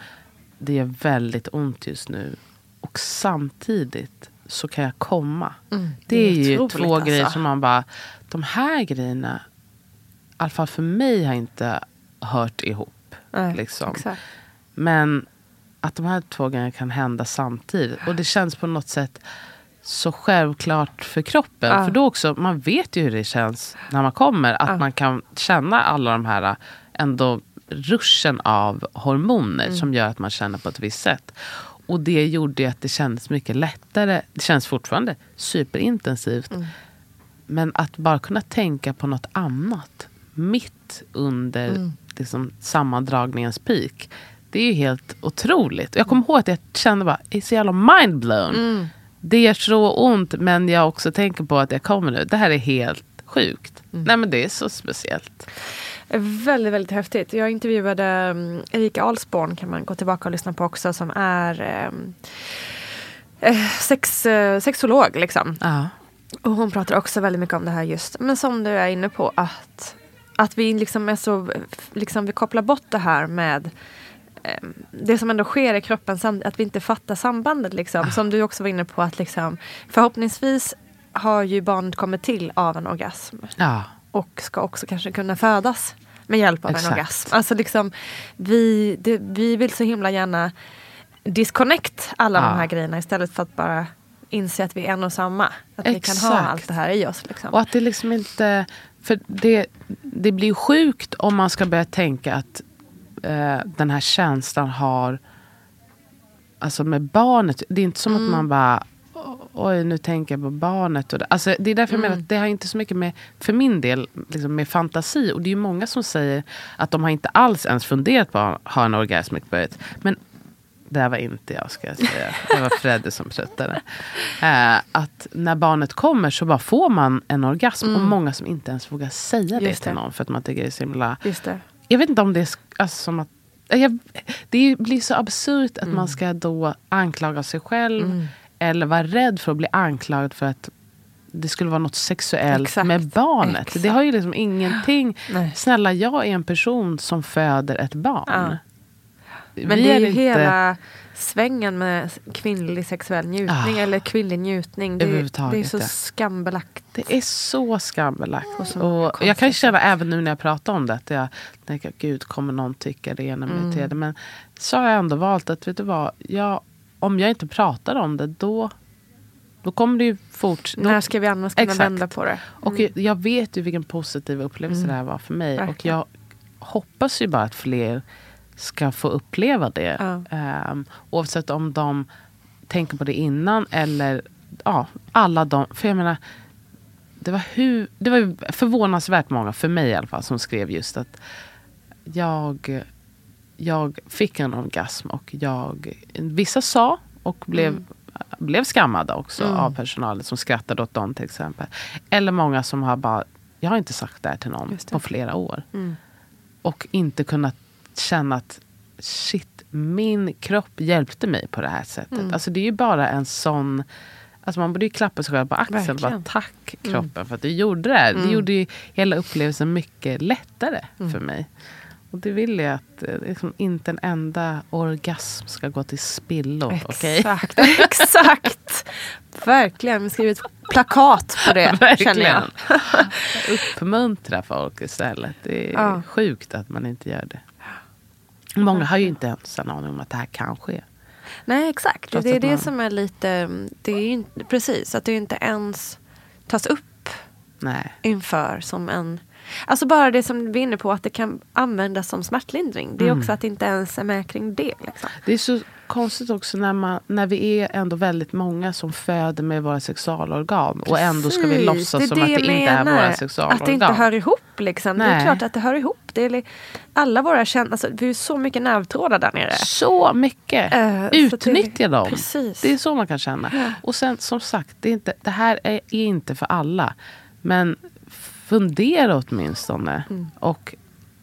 det är väldigt ont just nu. Och samtidigt så kan jag komma. det är ju otroligt, två alltså. grejer som man bara, de här grejerna, i alla fall för mig har inte hört ihop. Nej, liksom. Men att de här två grejerna kan hända samtidigt. Och det känns på något sätt så självklart för kroppen. Ja. För då också, man vet ju hur det känns när man kommer. Att Ja. man kan känna alla de här ändå ruschen av hormoner Mm. som gör att man känner på ett visst sätt. Och det gjorde att det kändes mycket lättare. Det känns fortfarande superintensivt. Mm. Men att bara kunna tänka på något annat mitt under Mm. liksom, sammandragningens peak. Det är ju helt otroligt. Jag kommer ihåg att jag kände bara, är så jävla mindblown. Mm. Det gör så ont men jag också tänker på att jag kommer nu. Det här är helt sjukt. Mm. Nej men det är så speciellt. Väldigt, väldigt häftigt. Jag intervjuade um, Erika Alsborn kan man gå tillbaka och lyssna på också som är um, eh, sex, eh, sexolog liksom. Ja. Och hon pratar också väldigt mycket om det här just, men som du är inne på att, att vi liksom är så, liksom vi kopplar bort det här med eh, det som ändå sker i kroppen, att vi inte fattar sambandet liksom. Som du också var inne på att liksom förhoppningsvis har ju barnet kommit till av en orgasm Ja. och ska också kanske kunna födas med hjälp av Exakt. en orgasm. Alltså liksom, vi, det, vi vill så himla gärna disconnect alla Ja. de här grejerna istället för att bara inse att vi är en och samma. Att vi kan ha Exakt. allt det här i oss. Liksom. Och att det liksom inte... För det, det blir ju sjukt om man ska börja tänka att eh, den här känslan har... Alltså med barnet. Det är inte som Mm. att man bara... Oj, nu tänker jag på barnet. Och det, alltså, det är därför jag menar Mm. att det har inte så mycket med, för min del, liksom med fantasi. Och det är många som säger att de har inte alls ens funderat på att ha en orgasmic birth. Men det här var inte jag ska jag säga. Det var Fredde som pruttade. Eh, att när barnet kommer så bara får man en orgasm. Och många som inte ens vågar säga det Mm. Just till det. någon. För att man tycker det är så himla... Jag vet inte om det är alltså, som att... Jag, det blir så absurt att Mm. man ska då anklaga sig själv. Eller vara rädd för att bli anklagad för att det skulle vara något sexuellt Exakt. med barnet. Exakt. Det har ju liksom ingenting... Nej. Snälla, jag är en person som föder ett barn. Ja. Vi Men det är ju inte- hela svängen med kvinnlig sexuell njutning Ah. eller kvinnlig njutning. Det, är- det är så skambelagt. Det är så skambelagt. Så Och jag kan känna även nu när jag pratar om det att jag tänker gud kommer någon tycka det ena Mm. med det Men så har jag ändå valt att vet du vad, jag, om jag inte pratar om det då, då kommer det ju fort... då- När ska vi annars kunna Exakt. vända på det? Och jag vet ju vilken positiv upplevelse det här var för mig. Och Mm. Verkligen. jag hoppas ju bara att fler ska få uppleva det. Ja. Ehm, oavsett om de tänker på det innan eller ja, alla de. För jag menar, det var, hur, det var förvånansvärt många, för mig i alla fall, som skrev just att jag, jag fick en orgasm och jag, vissa sa och blev, blev skammade också Mm. av personalen som skrattade åt dem till exempel. Eller många som har bara, jag har inte sagt det här till någon på flera år. Mm. Och inte kunnat känna att shit, min kropp hjälpte mig på det här sättet. Mm. Alltså det är ju bara en sån... Alltså man borde ju klappa sig själv på axeln och bara Verkligen. tack kroppen för att du gjorde det här. Det Mm. gjorde ju hela upplevelsen mycket lättare Mm. för mig. Och det vill jag att eh, liksom, inte en enda orgasm ska gå till spillo. Exakt, exakt. Verkligen, vi skriver ett plakat på det känner jag. Uppmuntra folk istället. Det är Ja. sjukt att man inte gör det. Många har ju inte ens en aning om att det här kan ske. Nej exakt, Trots det är det man- som är lite, det är ju precis att det inte ens tas upp Nej. inför som en Alltså bara det som vi är inne på att det kan användas som smärtlindring. Det är Mm. också att det inte ens är med kring det. Liksom. Det är så konstigt också när, man, när vi är ändå väldigt många som föder med våra sexualorgan. Och ändå ska vi Precis, låtsas som att det inte är våra sexualorgan. Att det inte hör ihop liksom. Det är klart att det hör ihop. Det är alla våra känslor, alltså, vi har så mycket nervtrådar där nere. Så mycket! Så Utnyttja det- dem. Precis. Det är så man kan känna. Och sen som sagt, det, är inte, det här är, är inte för alla. Men fundera åtminstone. Mm. Och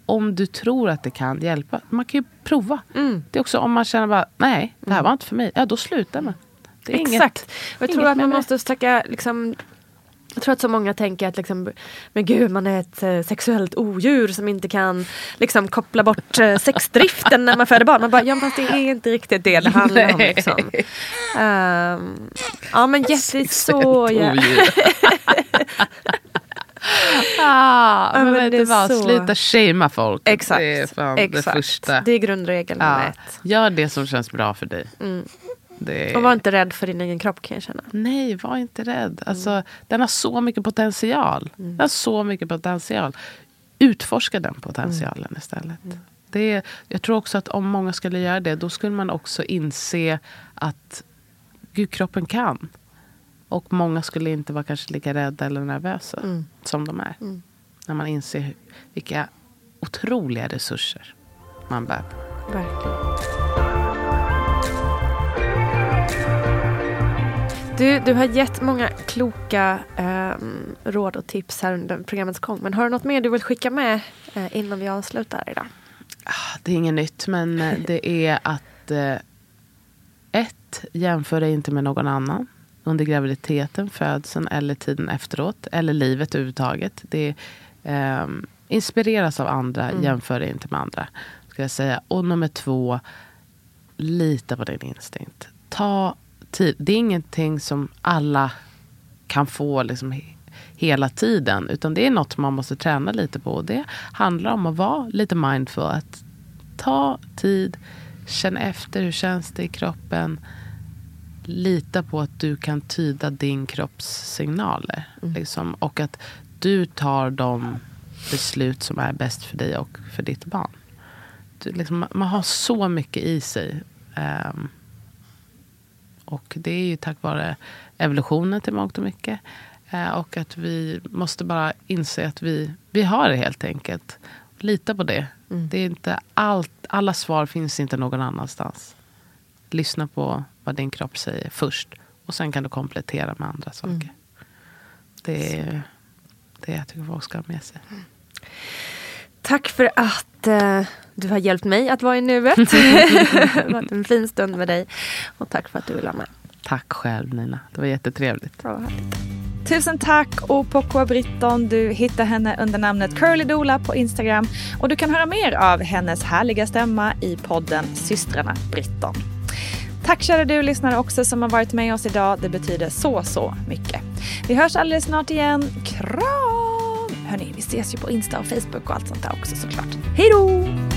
om du tror att det kan hjälpa, man kan ju prova. Mm. Det är också om man känner bara, nej, det här var inte för mig. Ja, då slutar man. Det är Exakt. Inget, jag tror att man det. måste försöka liksom jag tror att så många tänker att liksom, men gud, man är ett eh, sexuellt odjur som inte kan liksom, koppla bort eh, sexdriften när man föder barn. Man bara, ja fast det är inte riktigt det det handlar om. Liksom. Ehm, ja men så... Sexuellt Ja. Ja, men, men det vad? så- Sluta shamea folk. Exakt. Det är fan Exakt. det första. Det är grundregel nummer Ja, ett. gör det som känns bra för dig. Det Och var inte rädd för din egen kropp kan jag känna. Nej, var inte rädd. Alltså, Den har så mycket potential. Den har så mycket potential. Utforska den potentialen istället. Det är, jag tror också att om många skulle göra det, då skulle man också inse att Gud, kroppen kan. Och många skulle inte vara kanske lika rädda eller nervösa som de är. När man inser vilka otroliga resurser man bär på. Verkligen. Du, du har gett många kloka ehm, råd och tips här under programmets gång. Men har du något mer du vill skicka med eh, innan vi avslutar idag? Det är inget nytt, men eh, det är att eh, ett, jämför dig inte med någon annan under graviditeten, födseln eller tiden efteråt. Eller livet överhuvudtaget. Det eh, inspireras av andra, jämför dig inte med andra. Ska jag säga. Och nummer två, lita på din instinkt. Ta tid. Det är ingenting som alla kan få liksom he- hela tiden. Utan det är något man måste träna lite på. Och det handlar om att vara lite mindful. Att ta tid, känn efter hur känns det i kroppen. Lita på att du kan tyda din kropps signaler. Liksom, och att du tar de beslut som är bäst för dig och för ditt barn. Du, liksom, man har så mycket i sig. Ehm, och det är ju tack vare evolutionen till mångt och mycket. Eh, och att vi måste bara inse att vi, vi har det helt enkelt. Lita på det. det är inte allt, alla svar finns inte någon annanstans. Lyssna på vad din kropp säger först. Och sen kan du komplettera med andra saker. Det är det jag tycker folk ska ha med sig. Tack för att eh, du har hjälpt mig att vara i nuet. det har varit en fin stund med dig. Och tack för att du ville vara med. Tack själv Nina. Det var jättetrevligt. Bra. Tusen tack Opokwa Britton. Du hittar henne under namnet Curly Dola på Instagram och du kan höra mer av hennes härliga stämma i podden Systrarna Britton. Tack kära du lyssnare också som har varit med oss idag. Det betyder så, så mycket. Vi hörs alldeles snart igen. Kram! Hörni, vi ses ju på Insta och Facebook och allt sånt där också såklart. Hej då!